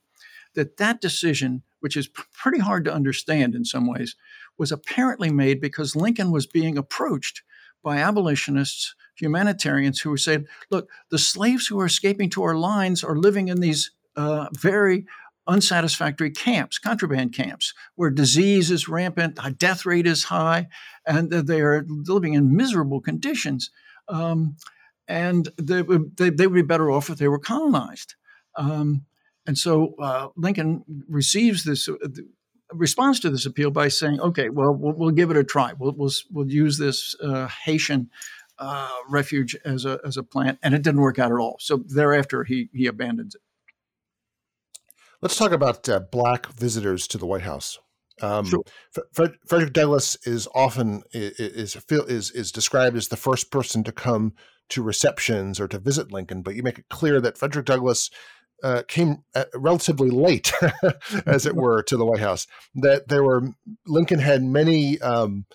That that decision, which is pretty hard to understand in some ways, was apparently made because Lincoln was being approached by abolitionists humanitarians who were saying, look, the slaves who are escaping to our lines are living in these uh, very unsatisfactory camps, contraband camps, where disease is rampant, the death rate is high, and they are living in miserable conditions. Um, and they, they, they, would be better off if they were colonized. Um, and so uh, Lincoln receives this, uh, responds to this appeal by saying, "Okay, well, we'll, we'll give it a try. We'll we'll, we'll use this uh, Haitian uh, refuge as a as a plant," and it didn't work out at all. So thereafter, he he abandons it. Let's talk about uh, black visitors to the White House. Um, Sure. Fred, Frederick Douglass is often is, is is is described as the first person to come to receptions or to visit Lincoln, but you make it clear that Frederick Douglass uh, came uh, relatively late, as it were, to the White House. That there were Lincoln had many um,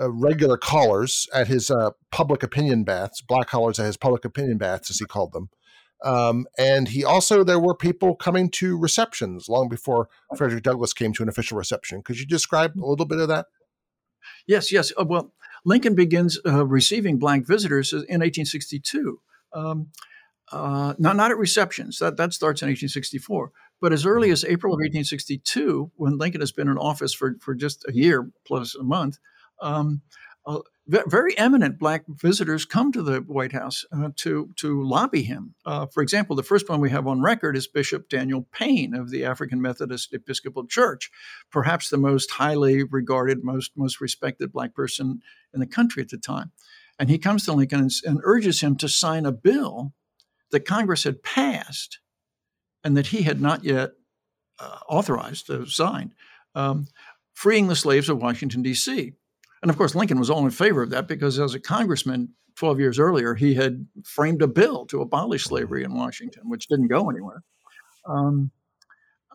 uh, regular callers at his uh, public opinion baths, black callers at his public opinion baths, as he called them. Um, and he also there were people coming to receptions long before Frederick Douglass came to an official reception. Could you describe a little bit of that? Yes, yes. Uh, well, Lincoln begins uh, receiving black visitors in 1862. Um, uh, not not at receptions. That that starts in 1864. But as early as April of 1862, when Lincoln has been in office for for just a year plus a month, um, uh, very eminent black visitors come to the White House uh, to to lobby him. Uh, for example, the first one we have on record is Bishop Daniel Payne of the African Methodist Episcopal Church, perhaps the most highly regarded, most most respected black person in the country at the time. And he comes to Lincoln and, and urges him to sign a bill that Congress had passed and that he had not yet uh, authorized, uh, signed, um, freeing the slaves of Washington, D.C. And of course, Lincoln was all in favor of that because as a congressman 12 years earlier, he had framed a bill to abolish slavery in Washington, which didn't go anywhere. Um,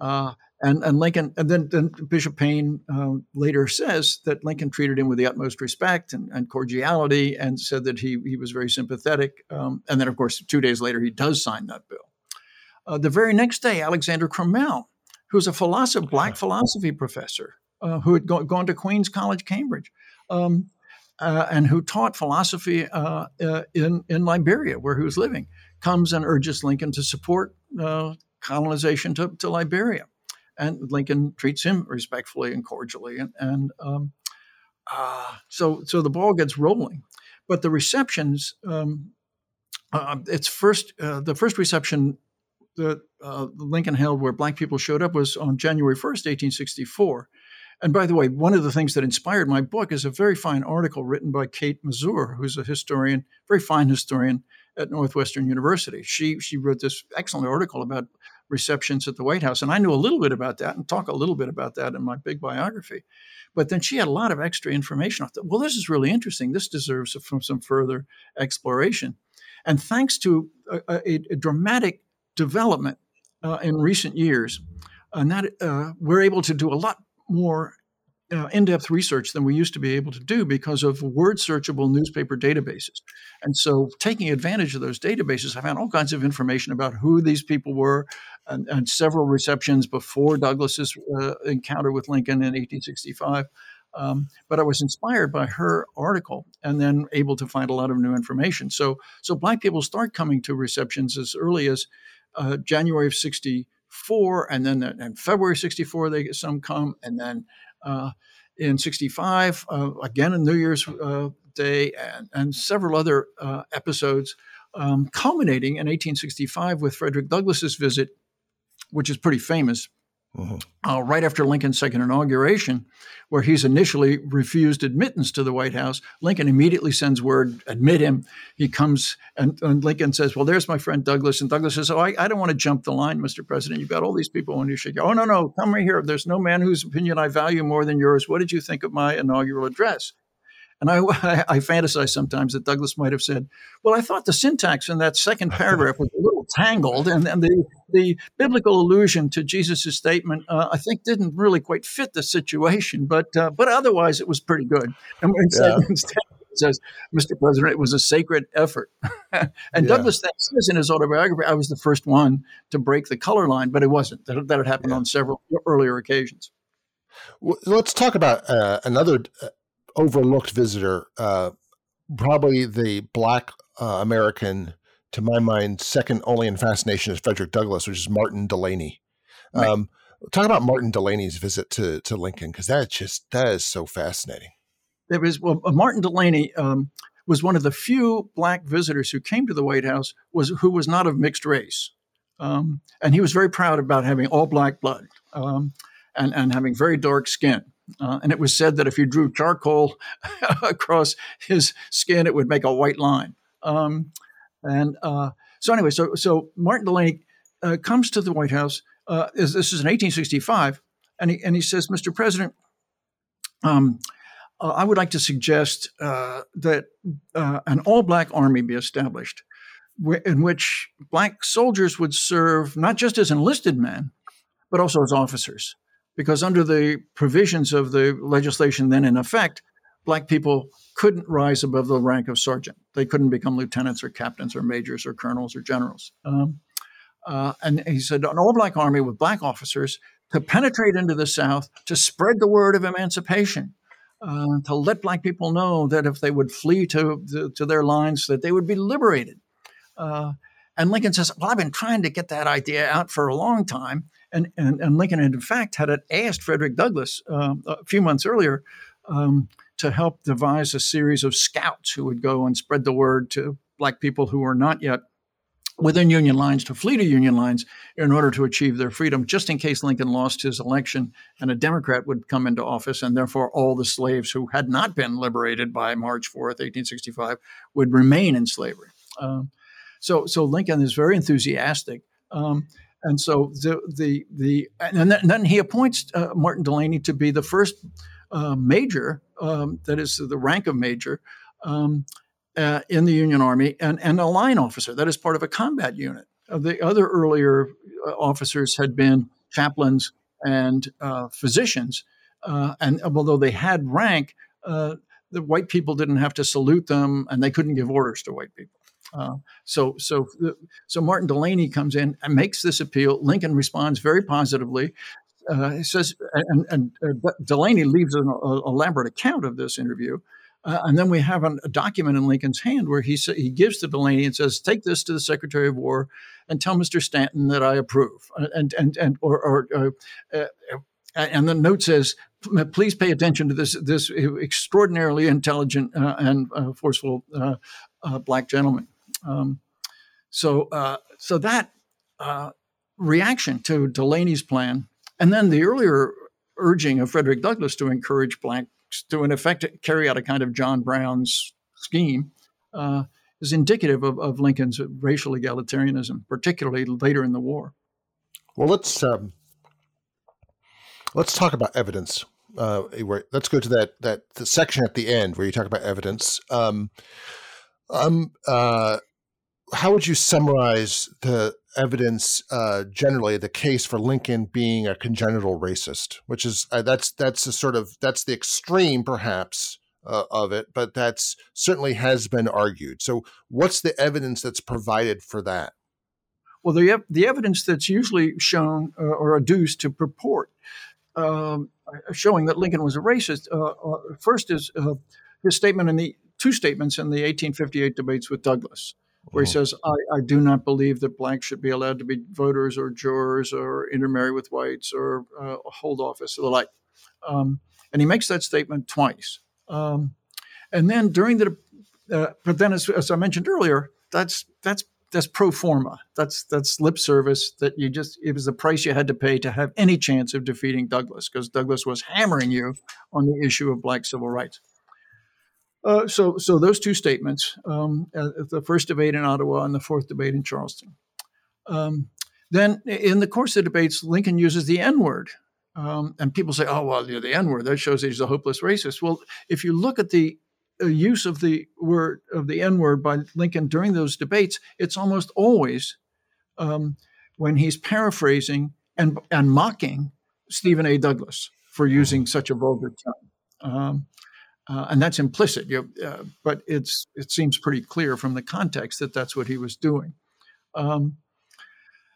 uh, and, and Lincoln, and then, then Bishop Payne uh, later says that Lincoln treated him with the utmost respect and, and cordiality and said that he, he was very sympathetic. Um, and then, of course, two days later, he does sign that bill. Uh, the very next day, Alexander Crummell, who's a philosopher, black philosophy professor uh, who had go, gone to Queens College, Cambridge, um, uh, and who taught philosophy uh, uh, in, in Liberia, where he was living, comes and urges Lincoln to support uh, colonization to, to Liberia. And Lincoln treats him respectfully and cordially. And, and um, uh, so, so the ball gets rolling. But the receptions, um, uh, it's first, the first reception that Lincoln held where black people showed up was on January 1st, 1864. And by the way, one of the things that inspired my book is a very fine article written by Kate Masur, who's a historian, very fine historian at Northwestern University. She she wrote this excellent article about receptions at the White House, and I knew a little bit about that and talk a little bit about that in my big biography. But then she had a lot of extra information. I thought, well, this is really interesting. This deserves some, some further exploration. And thanks to a, a, a dramatic development uh, in recent years, and that uh, we're able to do a lot more uh, in-depth research than we used to be able to do because of word searchable newspaper databases. And so taking advantage of those databases i found all kinds of information about who these people were and, and several receptions before douglass's uh, encounter with lincoln in 1865 um, but i was inspired by her article and then able to find a lot of new information. So so black people start coming to receptions as early as uh, january of 60 64, and then in February 64, they get some come, and then uh, in 65, uh, again in New Year's uh, Day, and, and, several other uh, episodes, um, culminating in 1865 with Frederick Douglass's visit, which is pretty famous Mm-hmm. Uh, right after Lincoln's second inauguration, where he's initially refused admittance to the White House, Lincoln immediately sends word, admit him. He comes, and, and Lincoln says, Well, there's my friend Douglass. And Douglass says, Oh, I, I, don't want to jump the line, Mr. President. You've got all these people on your should go, Oh, no, no, come right here. There's no man whose opinion I value more than yours. What did you think of my inaugural address? And I, I, I, fantasize sometimes that Douglass might have said, Well, I thought the syntax in that second paragraph was a little tangled, and, and the, the biblical allusion to Jesus' statement, uh, I think, didn't really quite fit the situation, but, uh, but otherwise it was pretty good. And instead, yeah. instead it says, Mr. President, it was a sacred effort. and yeah. Douglass says in his autobiography, I was the first one to break the color line, but it wasn't. That, that had happened yeah. on several earlier occasions. Well, let's talk about uh, another uh, overlooked visitor, uh, probably the black uh, American, to my mind, second only in fascination is Frederick Douglass, which is Martin Delany. Right. Um, talk about Martin Delany's visit to to Lincoln because that just that is so fascinating. There was well, uh, Martin Delany um, was one of the few black visitors who came to the White House was who was not of mixed race. Um, and he was very proud about having all black blood um, and, and having very dark skin. Uh, and it was said that if you drew charcoal across his skin, it would make a white line. Um, and uh, so, anyway, so so Martin Delany uh, comes to the White House. Uh, this is in 1865, and he and he says, "Mr. President, um, uh, I would like to suggest uh, that an all-black army be established." in which black soldiers would serve not just as enlisted men, but also as officers. Because under the provisions of the legislation then in effect, black people couldn't rise above the rank of sergeant. They couldn't become lieutenants or captains or majors or colonels or generals. Um, uh, and he said, an all black army with black officers to penetrate into the South, to spread the word of emancipation, uh, to let black people know that if they would flee to, to, to their lines, that they would be liberated. Uh, and Lincoln says, Well, I've been trying to get that idea out for a long time. And, and, and Lincoln, had in fact, had asked Frederick Douglass uh, a few months earlier um, to help devise a series of scouts who would go and spread the word to Black people who were not yet within Union lines to flee to Union lines in order to achieve their freedom, just in case Lincoln lost his election and a Democrat would come into office, and therefore all the slaves who had not been liberated by March 4th, 1865, would remain in slavery. Um, so so Lincoln is very enthusiastic. Um, and so the the the and then, and then he appoints uh, Martin Delany to be the first uh, major, um, that is the rank of major, um, uh, in the Union Army, and and a line officer that is part of a combat unit. Uh, the other earlier uh, officers had been chaplains and uh, physicians, and although they had rank, the white people didn't have to salute them, and they couldn't give orders to white people. Uh, so, so, so Martin Delany comes in and makes this appeal. Lincoln responds very positively. Uh, he says, and, and uh, Delany leaves an elaborate account of this interview. Uh, and then we have an, a document in Lincoln's hand where he he gives to Delany and says, "Take this to the Secretary of War and tell Mr. Stanton that I approve." And and and or, or uh, uh, and the note says, "Please pay attention to this this extraordinarily intelligent and forceful black gentleman." Um, so, uh, so that uh, reaction to Delany's plan, and then the earlier urging of Frederick Douglass to encourage blacks to, in effect, carry out a kind of John Brown's scheme, uh, is indicative of, of, Lincoln's racial egalitarianism, particularly later in the war. Well, let's um, let's talk about evidence. Uh, let's go to that that section at the end where you talk about evidence. Um, um, uh, how would you summarize the evidence uh, generally the case for Lincoln being a congenital racist, which is uh, that's that's a sort of that's the extreme perhaps uh, of it, but that's certainly has been argued. So, what's the evidence that's provided for that? Well, the the evidence that's usually shown uh, or adduced to purport um, showing that Lincoln was a racist uh, uh, first is his statement in the two statements in the 1858 debates with Douglas where he says, I, I, do not believe that blacks should be allowed to be voters or jurors or intermarry with whites or uh, hold office or the like. Um, and he makes that statement twice. Um, and then during the, uh, but then as, as, I mentioned earlier, that's that's that's pro forma. That's that's lip service that you just it was the price you had to pay to have any chance of defeating Douglas because Douglas was hammering you on the issue of black civil rights. Uh, so, so those two statements, um, uh, the first debate in Ottawa and the fourth debate in Charleston. Um, then, in the course of debates, Lincoln uses the N word. Um, and people say, oh, well, you know, the N word, that shows he's a hopeless racist. Well, if you look at the uh, use of the word of the N word by Lincoln during those debates, it's almost always um, when he's paraphrasing and, and mocking Stephen A. Douglas for using such a vulgar term. Um, uh, and that's implicit. You, uh, but it's it seems pretty clear from the context that that's what he was doing. Um,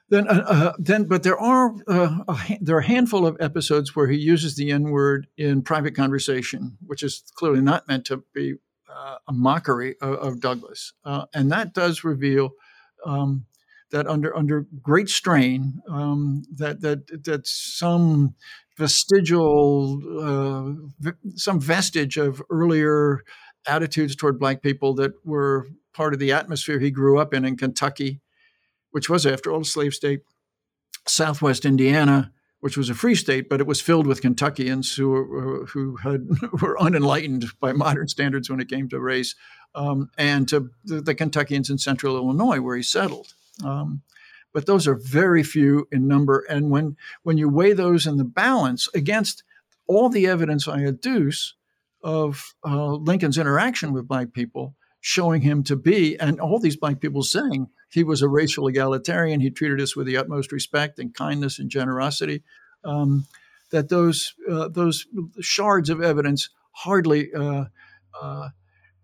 then, uh, uh then, but there are uh, a, there are a handful of episodes where he uses the N word in private conversation, which is clearly not meant to be uh, a mockery of, of Douglas, and that does reveal. Um, that under under great strain, um, that that that some vestigial, uh, some vestige of earlier attitudes toward black people that were part of the atmosphere he grew up in in Kentucky which was, after all, a slave state, Southwest Indiana, which was a free state, but it was filled with Kentuckians who who had were unenlightened by modern standards when it came to race, um, and to the, the, Kentuckians in Central Illinois, where he settled. Um, but those are very few in number, and when when you weigh those in the balance against all the evidence I adduce of uh, Lincoln's interaction with black people, showing him to be, and all these black people saying he was a racial egalitarian. He treated us with the utmost respect and kindness and generosity. Um, that those uh, those shards of evidence hardly uh, uh,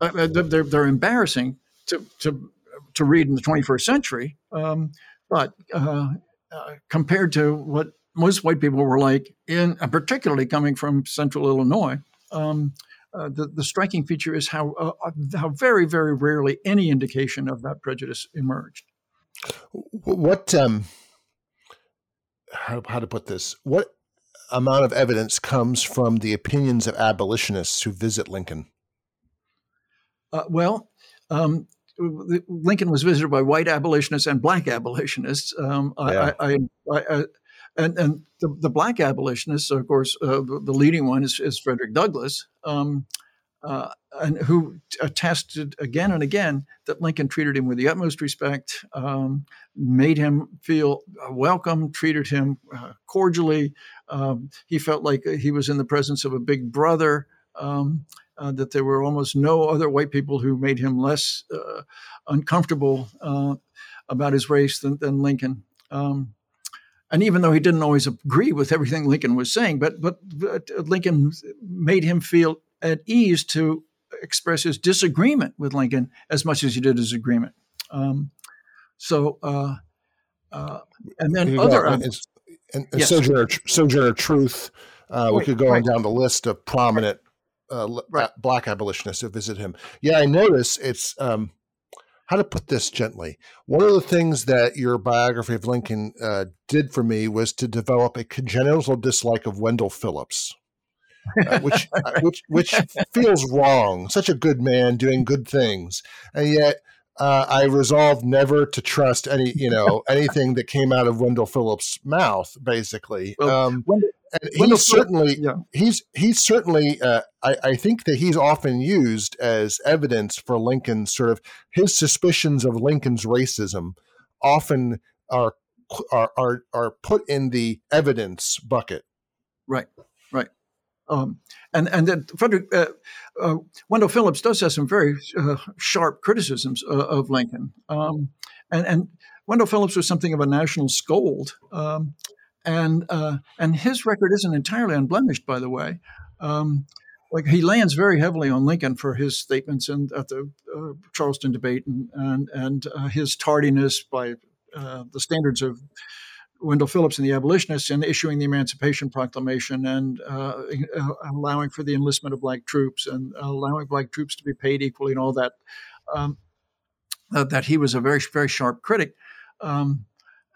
uh they're, they're embarrassing to, to to read in the 21st century. Um, but uh, uh, compared to what most white people were like, in particularly coming from Central Illinois, um, uh, the, the striking feature is how uh, uh, how very very rarely any indication of that prejudice emerged. What um, how, how to put this? What amount of evidence comes from the opinions of abolitionists who visit Lincoln? Uh, well, um, Lincoln was visited by white abolitionists and black abolitionists. Um, yeah. I, I, I, and and the, the black abolitionists, of course, uh, the, the, leading one is, is Frederick Douglass, um, uh, and who attested again and again that Lincoln treated him with the utmost respect, um, made him feel welcome, treated him uh, cordially. Um, he felt like he was in the presence of a big brother. Um, uh, that there were almost no other white people who made him less uh, uncomfortable about his race than, than Lincoln. Um, and even though he didn't always agree with everything Lincoln was saying, but, but, but Lincoln made him feel at ease to express his disagreement with Lincoln as much as he did his agreement. Um, so, uh, uh, and then other and, and, and yes. Sojourner, Sojourner Truth. Uh, we could go right. on down the list of prominent uh, right. black abolitionists who visit him. Yeah, I notice it's um, how to put this gently. One of the things that your biography of Lincoln uh, did for me was to develop a congenital dislike of Wendell Phillips. Uh, which uh, which which feels wrong. Such a good man doing good things, and yet uh, I resolved never to trust any you know anything that came out of Wendell Phillips' mouth. Basically, well, um, Wendell, and he's certainly yeah. he's he's certainly uh, I, I, think that he's often used as evidence for Lincoln's sort of his suspicions of Lincoln's racism often are are are, are put in the evidence bucket. Right, right. Um, and and then Frederick uh, uh, Wendell Phillips does have some very uh, sharp criticisms uh, of Lincoln. Um, and and Wendell Phillips was something of a national scold. Um, and uh, and his record isn't entirely unblemished, by the way. Um, like he lands very heavily on Lincoln for his statements in, at the uh, Charleston debate and and, and uh, his tardiness by uh, the standards of Wendell Phillips and the abolitionists in issuing the Emancipation Proclamation and uh, uh, allowing for the enlistment of black troops and allowing black troops to be paid equally and all that. Um, that he was a very very sharp critic. Um,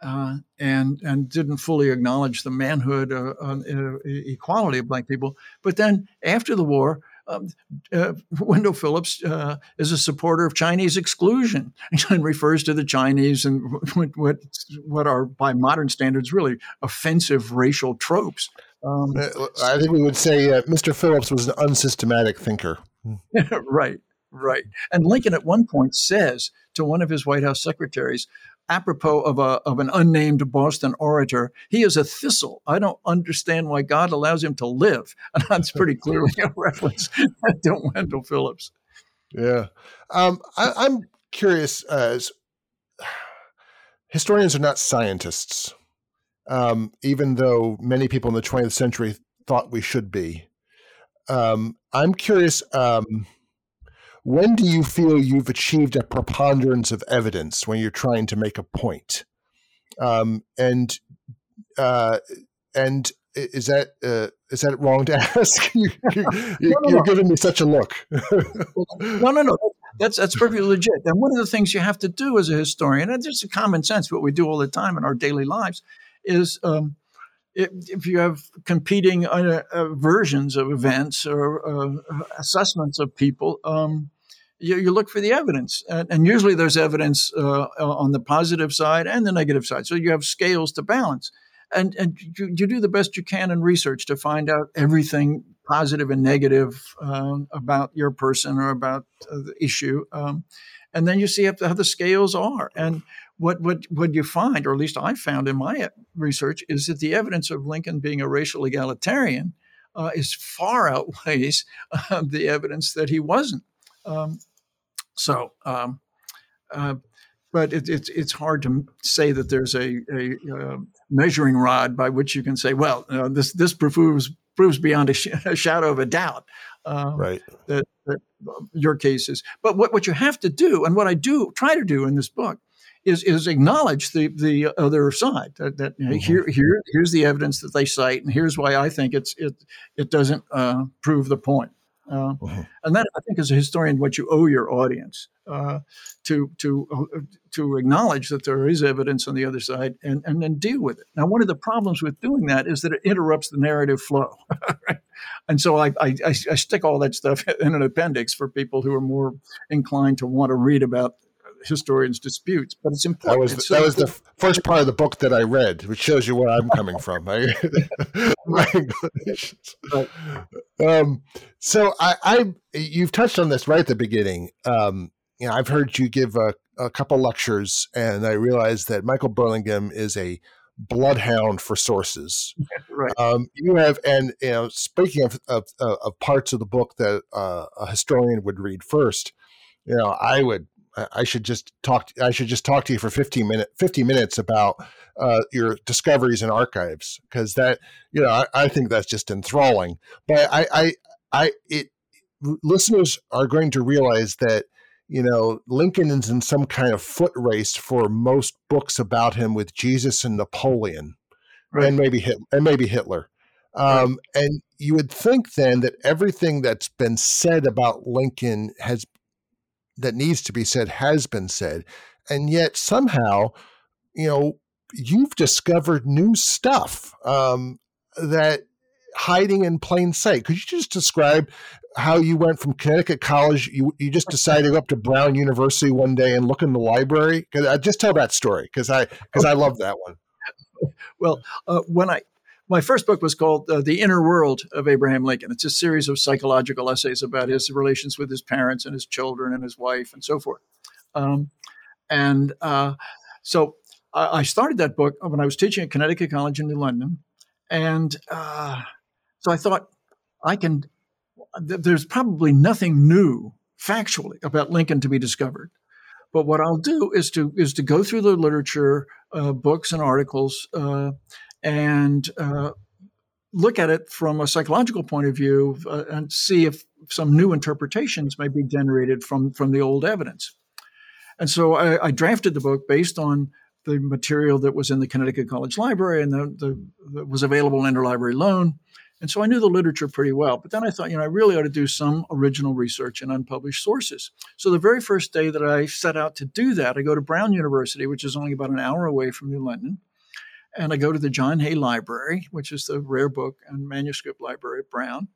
uh, and and didn't fully acknowledge the manhood uh, uh, equality of black people. But then after the war, um, uh, Wendell Phillips uh, is a supporter of Chinese exclusion and refers to the Chinese and what, what, what are by modern standards really offensive racial tropes. Um, uh, I think we would say Mr. Phillips was an unsystematic thinker. right, right. And Lincoln at one point says to one of his White House secretaries, apropos of, a, of an unnamed Boston orator, he is a thistle. I don't understand why God allows him to live. And that's pretty clearly a reference to Wendell Phillips. Yeah. Um, I, am curious, uh, historians are not scientists, um, even though many people in the 20th century thought we should be. Um, I'm curious um, when do you feel you've achieved a preponderance of evidence when you're trying to make a point? Um, and uh, and is that uh, is that wrong to ask? you, are no, no, no. giving me such a look. no, no, no. That's that's perfectly legit. And one of the things you have to do as a historian, and just a common sense, what we do all the time in our daily lives, is um, if, you have competing uh, uh, versions of events or uh, assessments of people, um, you, you look for the evidence, and, and usually there's evidence uh, on the positive side and the negative side. So you have scales to balance, and and you, you do the best you can in research to find out everything positive and negative um, about your person or about uh, the issue, um, and then you see how the scales are. And what what what you find, or at least I found in my research, is that the evidence of Lincoln being a racial egalitarian uh, is far outweighs uh, the evidence that he wasn't. Um, so, um, uh, but it, it's it's hard to say that there's a, a, uh, measuring rod by which you can say, well, this this proves proves beyond a, sh- a shadow of a doubt. Um, right. That, that your case is. But what, what you have to do, and what I do try to do in this book, is is acknowledge the the other side. That, that mm-hmm. here here here's the evidence that they cite, and here's why I think it's it it doesn't uh, prove the point. Uh, mm-hmm. And that I think, as a historian, what you owe your audience uh, to to uh, to acknowledge that there is evidence on the other side, and and then deal with it. Now, one of the problems with doing that is that it interrupts the narrative flow, right? and so I, I I stick all that stuff in an appendix for people who are more inclined to want to read about historians' disputes, but it's important. That was that was the first part of the book that I read, which shows you where I'm coming from. my English. Um, so I, I, you've touched on this right at the beginning. Um, you know, I've heard you give a, a couple lectures, and I realized that Michael Burlingame is a bloodhound for sources. right. Um, you have, and you know, speaking of, of, of parts of the book that uh, a historian would read first, you know, I would I should just talk. I should just talk to you for fifteen minute, fifty minutes about uh, your discoveries and archives because that you know I, I, think that's just enthralling. But I, I, I, it listeners are going to realize that you know Lincoln is in some kind of foot race for most books about him with Jesus and Napoleon, right. and maybe Hitler, and maybe Hitler. Um. And you would think then that everything that's been said about Lincoln has that needs to be said has been said. And yet somehow, you know, you've discovered new stuff um, that hiding in plain sight. Could you just describe how you went from Connecticut College? You, you just decided to go up to Brown University one day and look in the library. Cause I just tell that story because I because I love that one. Well, uh, when I my first book was called uh, The Inner World of Abraham Lincoln. It's a series of psychological essays about his relations with his parents and his children and his wife and so forth. Um, and uh, so I, I, started that book when I was teaching at Connecticut College in New London. And uh, so I thought, I can, th- there's probably nothing new factually about Lincoln to be discovered. But what I'll do is to is to go through the literature, uh, books and articles, uh, and uh, look at it from a psychological point of view uh, and see if some new interpretations may be generated from from the old evidence. And so I, I drafted the book based on the material that was in the Connecticut College Library and the, the, that was available in interlibrary loan. And so I knew the literature pretty well. But then I thought, you know, I really ought to do some original research in unpublished sources. So the very first day that I set out to do that, I go to Brown University, which is only about an hour away from New London. And I go to the John Hay Library, which is the rare book and manuscript library at Brown.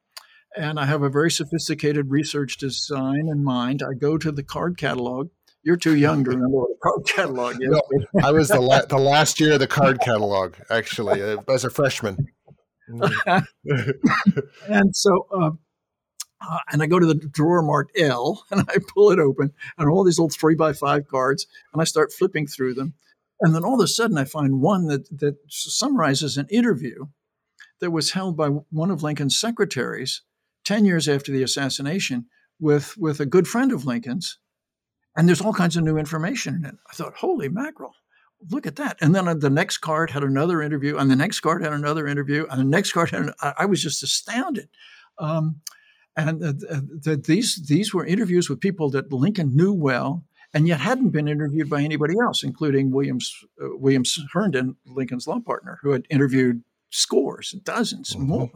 And I have a very sophisticated research design in mind. I go to the card catalog. You're too young to remember what a card catalog is. No, I was the, la- the last year of the card catalog, actually, uh, as a freshman. and so, uh, uh, and I go to the drawer marked L and I pull it open and all these little three by five cards and I start flipping through them. And then all of a sudden, I find one that, that summarizes an interview that was held by one of Lincoln's secretaries 10 years after the assassination with, with a good friend of Lincoln's. And there's all kinds of new information in it. I thought, holy mackerel, look at that. And then the next card had another interview, and the next card had another interview, and the next card had, I was just astounded. Um, and uh, uh, these, these were interviews with people that Lincoln knew well and yet hadn't been interviewed by anybody else, including Williams uh, Williams Herndon, Lincoln's law partner, who had interviewed scores, dozens, mm-hmm. more.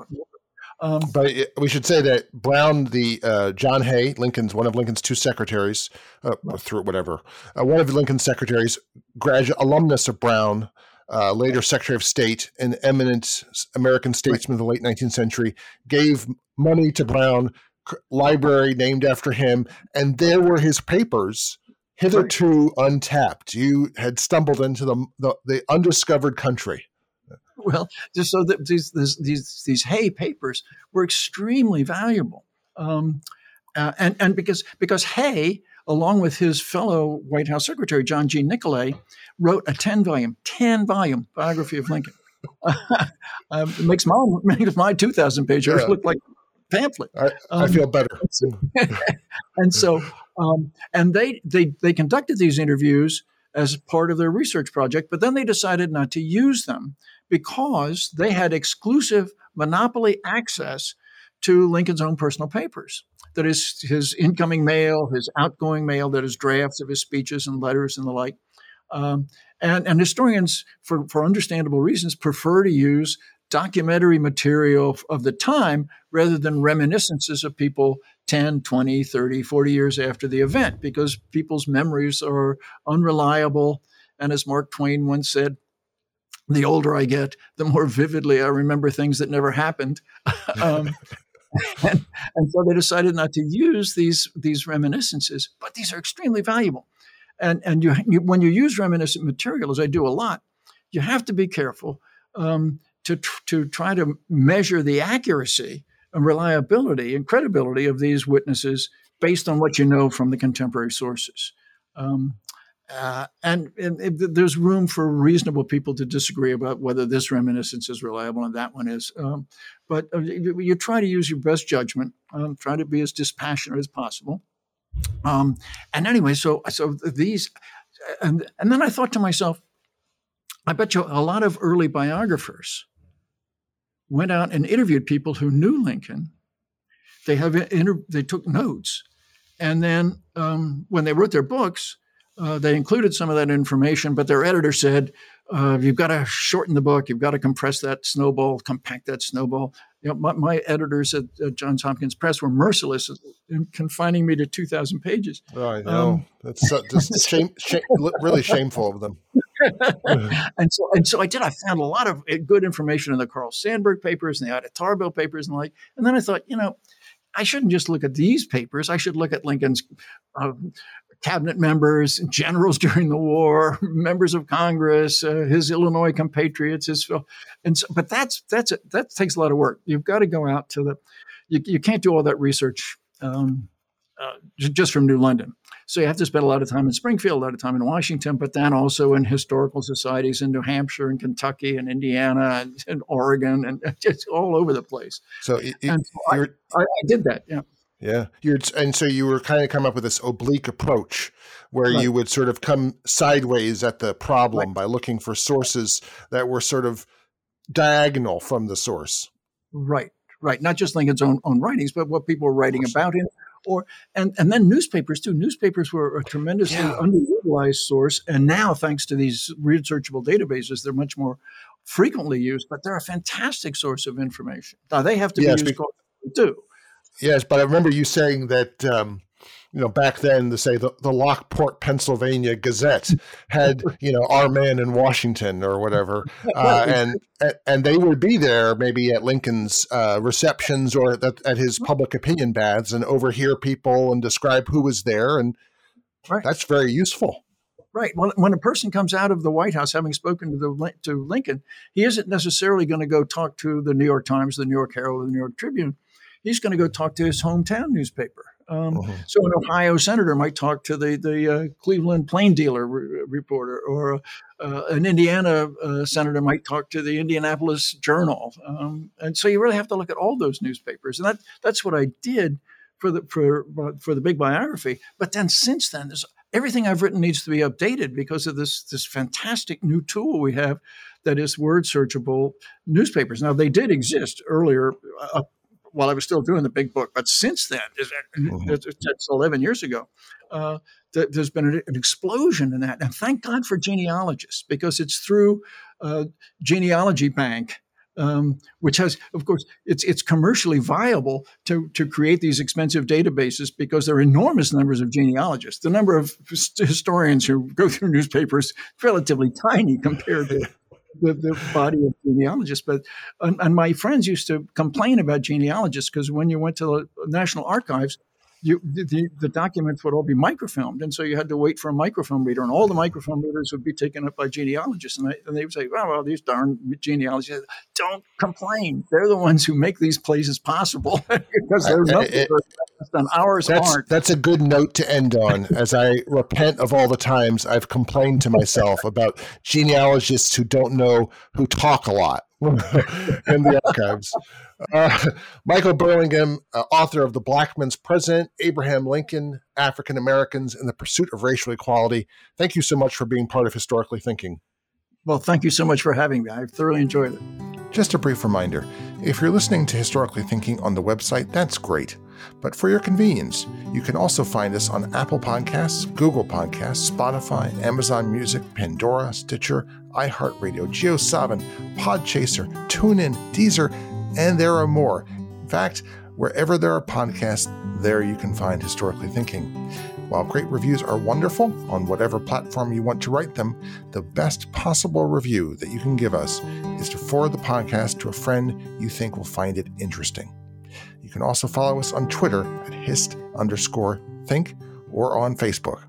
Um, but we should say that Brown, the uh, John Hay, Lincoln's one of Lincoln's two secretaries, uh, through whatever, uh, one of Lincoln's secretaries, graduate alumnus of Brown, uh, later Secretary of State, an eminent American statesman right. of the late 19th century, gave money to Brown library named after him, and there were his papers, hitherto untapped. You had stumbled into the, the, the undiscovered country. Well, just so that these these these, these Hay papers were extremely valuable, um, uh, and and because because Hay, along with his fellow White House Secretary John G. Nicolay, wrote a ten volume ten volume biography of Lincoln. um, it makes my makes my two thousand pages yeah. look like pamphlet. I, I um, feel better. and so, um, and they they they conducted these interviews as part of their research project, but then they decided not to use them because they had exclusive monopoly access to Lincoln's own personal papers. That is, his incoming mail, his outgoing mail, that is, drafts of his speeches and letters and the like. Um, and, and historians, for, for understandable reasons, prefer to use documentary material of the time rather than reminiscences of people 10, 20, 30, 40 years after the event because people's memories are unreliable. And as Mark Twain once said, the older I get, the more vividly I remember things that never happened. um, and, and, so they decided not to use these these reminiscences, but these are extremely valuable. And and you, you when you use reminiscent material, as I do a lot, you have to be careful um, to to try to measure the accuracy and reliability and credibility of these witnesses based on what you know from the contemporary sources. Um, uh, and, and, and, there's room for reasonable people to disagree about whether this reminiscence is reliable and that one is. Um, but uh, you, you, try to use your best judgment, um, try to be as dispassionate as possible. Um, and anyway, so so these, and and then I thought to myself, I bet you a lot of early biographers went out and interviewed people who knew Lincoln. They have inter- they took notes, and then um, when they wrote their books uh, they included some of that information, but their editor said, uh, "You've got to shorten the book. You've got to compress that snowball, compact that snowball." You know, my, my editors at, at, Johns Hopkins Press were merciless in confining me to two thousand pages. Oh, I know um, that's so, just shame, shame, really shameful of them. and so, and so I did. I found a lot of eh, good information in the Carl Sandburg papers and the Ida Tarbell papers and like. And then I thought, you know, I shouldn't just look at these papers. I should look at Lincoln's uh, cabinet members, generals during the war, members of Congress, uh, his Illinois compatriots, his and so, but that's that's that takes a lot of work. You've got to go out to the, you, you can't do all that research um, uh, just from New London. So you have to spend a lot of time in Springfield, a lot of time in Washington, but then also in historical societies in New Hampshire and Kentucky and Indiana and, and Oregon and just all over the place. So, it, so I, I, I did that. Yeah. Yeah, you're, and so you were kind of come up with this oblique approach where right. you would sort of come sideways at the problem right. by looking for sources that were sort of diagonal from the source. Right, right. Not just Lincoln's own own writings, but what people were writing about him, or and and then newspapers too. Newspapers were a tremendously yeah. underutilized source, and now thanks to these researchable databases, they're much more frequently used. But they're a fantastic source of information. Now they have to yes, be used too. Yes, but I remember you saying that um, you know back then, to say the, the Lockport, Pennsylvania Gazette had you know our man in Washington or whatever, uh, and and they would be there maybe at Lincoln's uh, receptions or at, at his public opinion baths and overhear people and describe who was there, and right. that's very useful. Right. When, when a person comes out of the White House having spoken to the to Lincoln, he isn't necessarily going to go talk to the New York Times, the New York Herald, the New York Tribune he's going to go talk to his hometown newspaper. Um, uh-huh. So an Ohio senator might talk to the the uh, Cleveland Plain Dealer re- reporter, or uh, an Indiana uh, senator might talk to the Indianapolis Journal. Um, and so you really have to look at all those newspapers, and that that's what I did for the for for the big biography. But then since then, there's everything I've written needs to be updated because of this this fantastic new tool we have that is word searchable newspapers. Now they did exist earlier uh, while I was still doing the big book. But since then, mm-hmm. it's 11 years ago, uh, th- there's been an, explosion in that. And thank God for genealogists because it's through uh, Genealogy Bank. Um, which has, of course, it's it's commercially viable to to create these expensive databases because there are enormous numbers of genealogists. The number of historians who go through newspapers relatively tiny compared to the, the, body of genealogists. But and, and, my friends used to complain about genealogists because when you went to the National Archives, you, the, the documents would all be microfilmed, and so you had to wait for a microfilm reader, and all the microfilm readers would be taken up by genealogists, and, they, and they would say, "Well, well, these darn genealogists don't complain. They're the ones who make these places possible because uh, they're uh, nothing than ours that's, aren't." That's a good note to end on, as I repent of all the times I've complained to myself about genealogists who don't know who talk a lot in the archives. Uh, Michael Burlingame, uh, author of The Black Men's President, Abraham Lincoln, African Americans and the Pursuit of Racial Equality. Thank you so much for being part of Historically Thinking. Well, thank you so much for having me. I thoroughly enjoyed it. Just a brief reminder if you're listening to Historically Thinking on the website, that's great. But for your convenience, you can also find us on Apple Podcasts, Google Podcasts, Spotify, Amazon Music, Pandora, Stitcher, iHeartRadio, JioSaavn, Podchaser, TuneIn, Deezer, and there are more. In fact, wherever there are podcasts, there you can find Historically Thinking. While great reviews are wonderful on whatever platform you want to write them, the best possible review that you can give us is to forward the podcast to a friend you think will find it interesting. You can also follow us on Twitter at hist underscore think or on Facebook.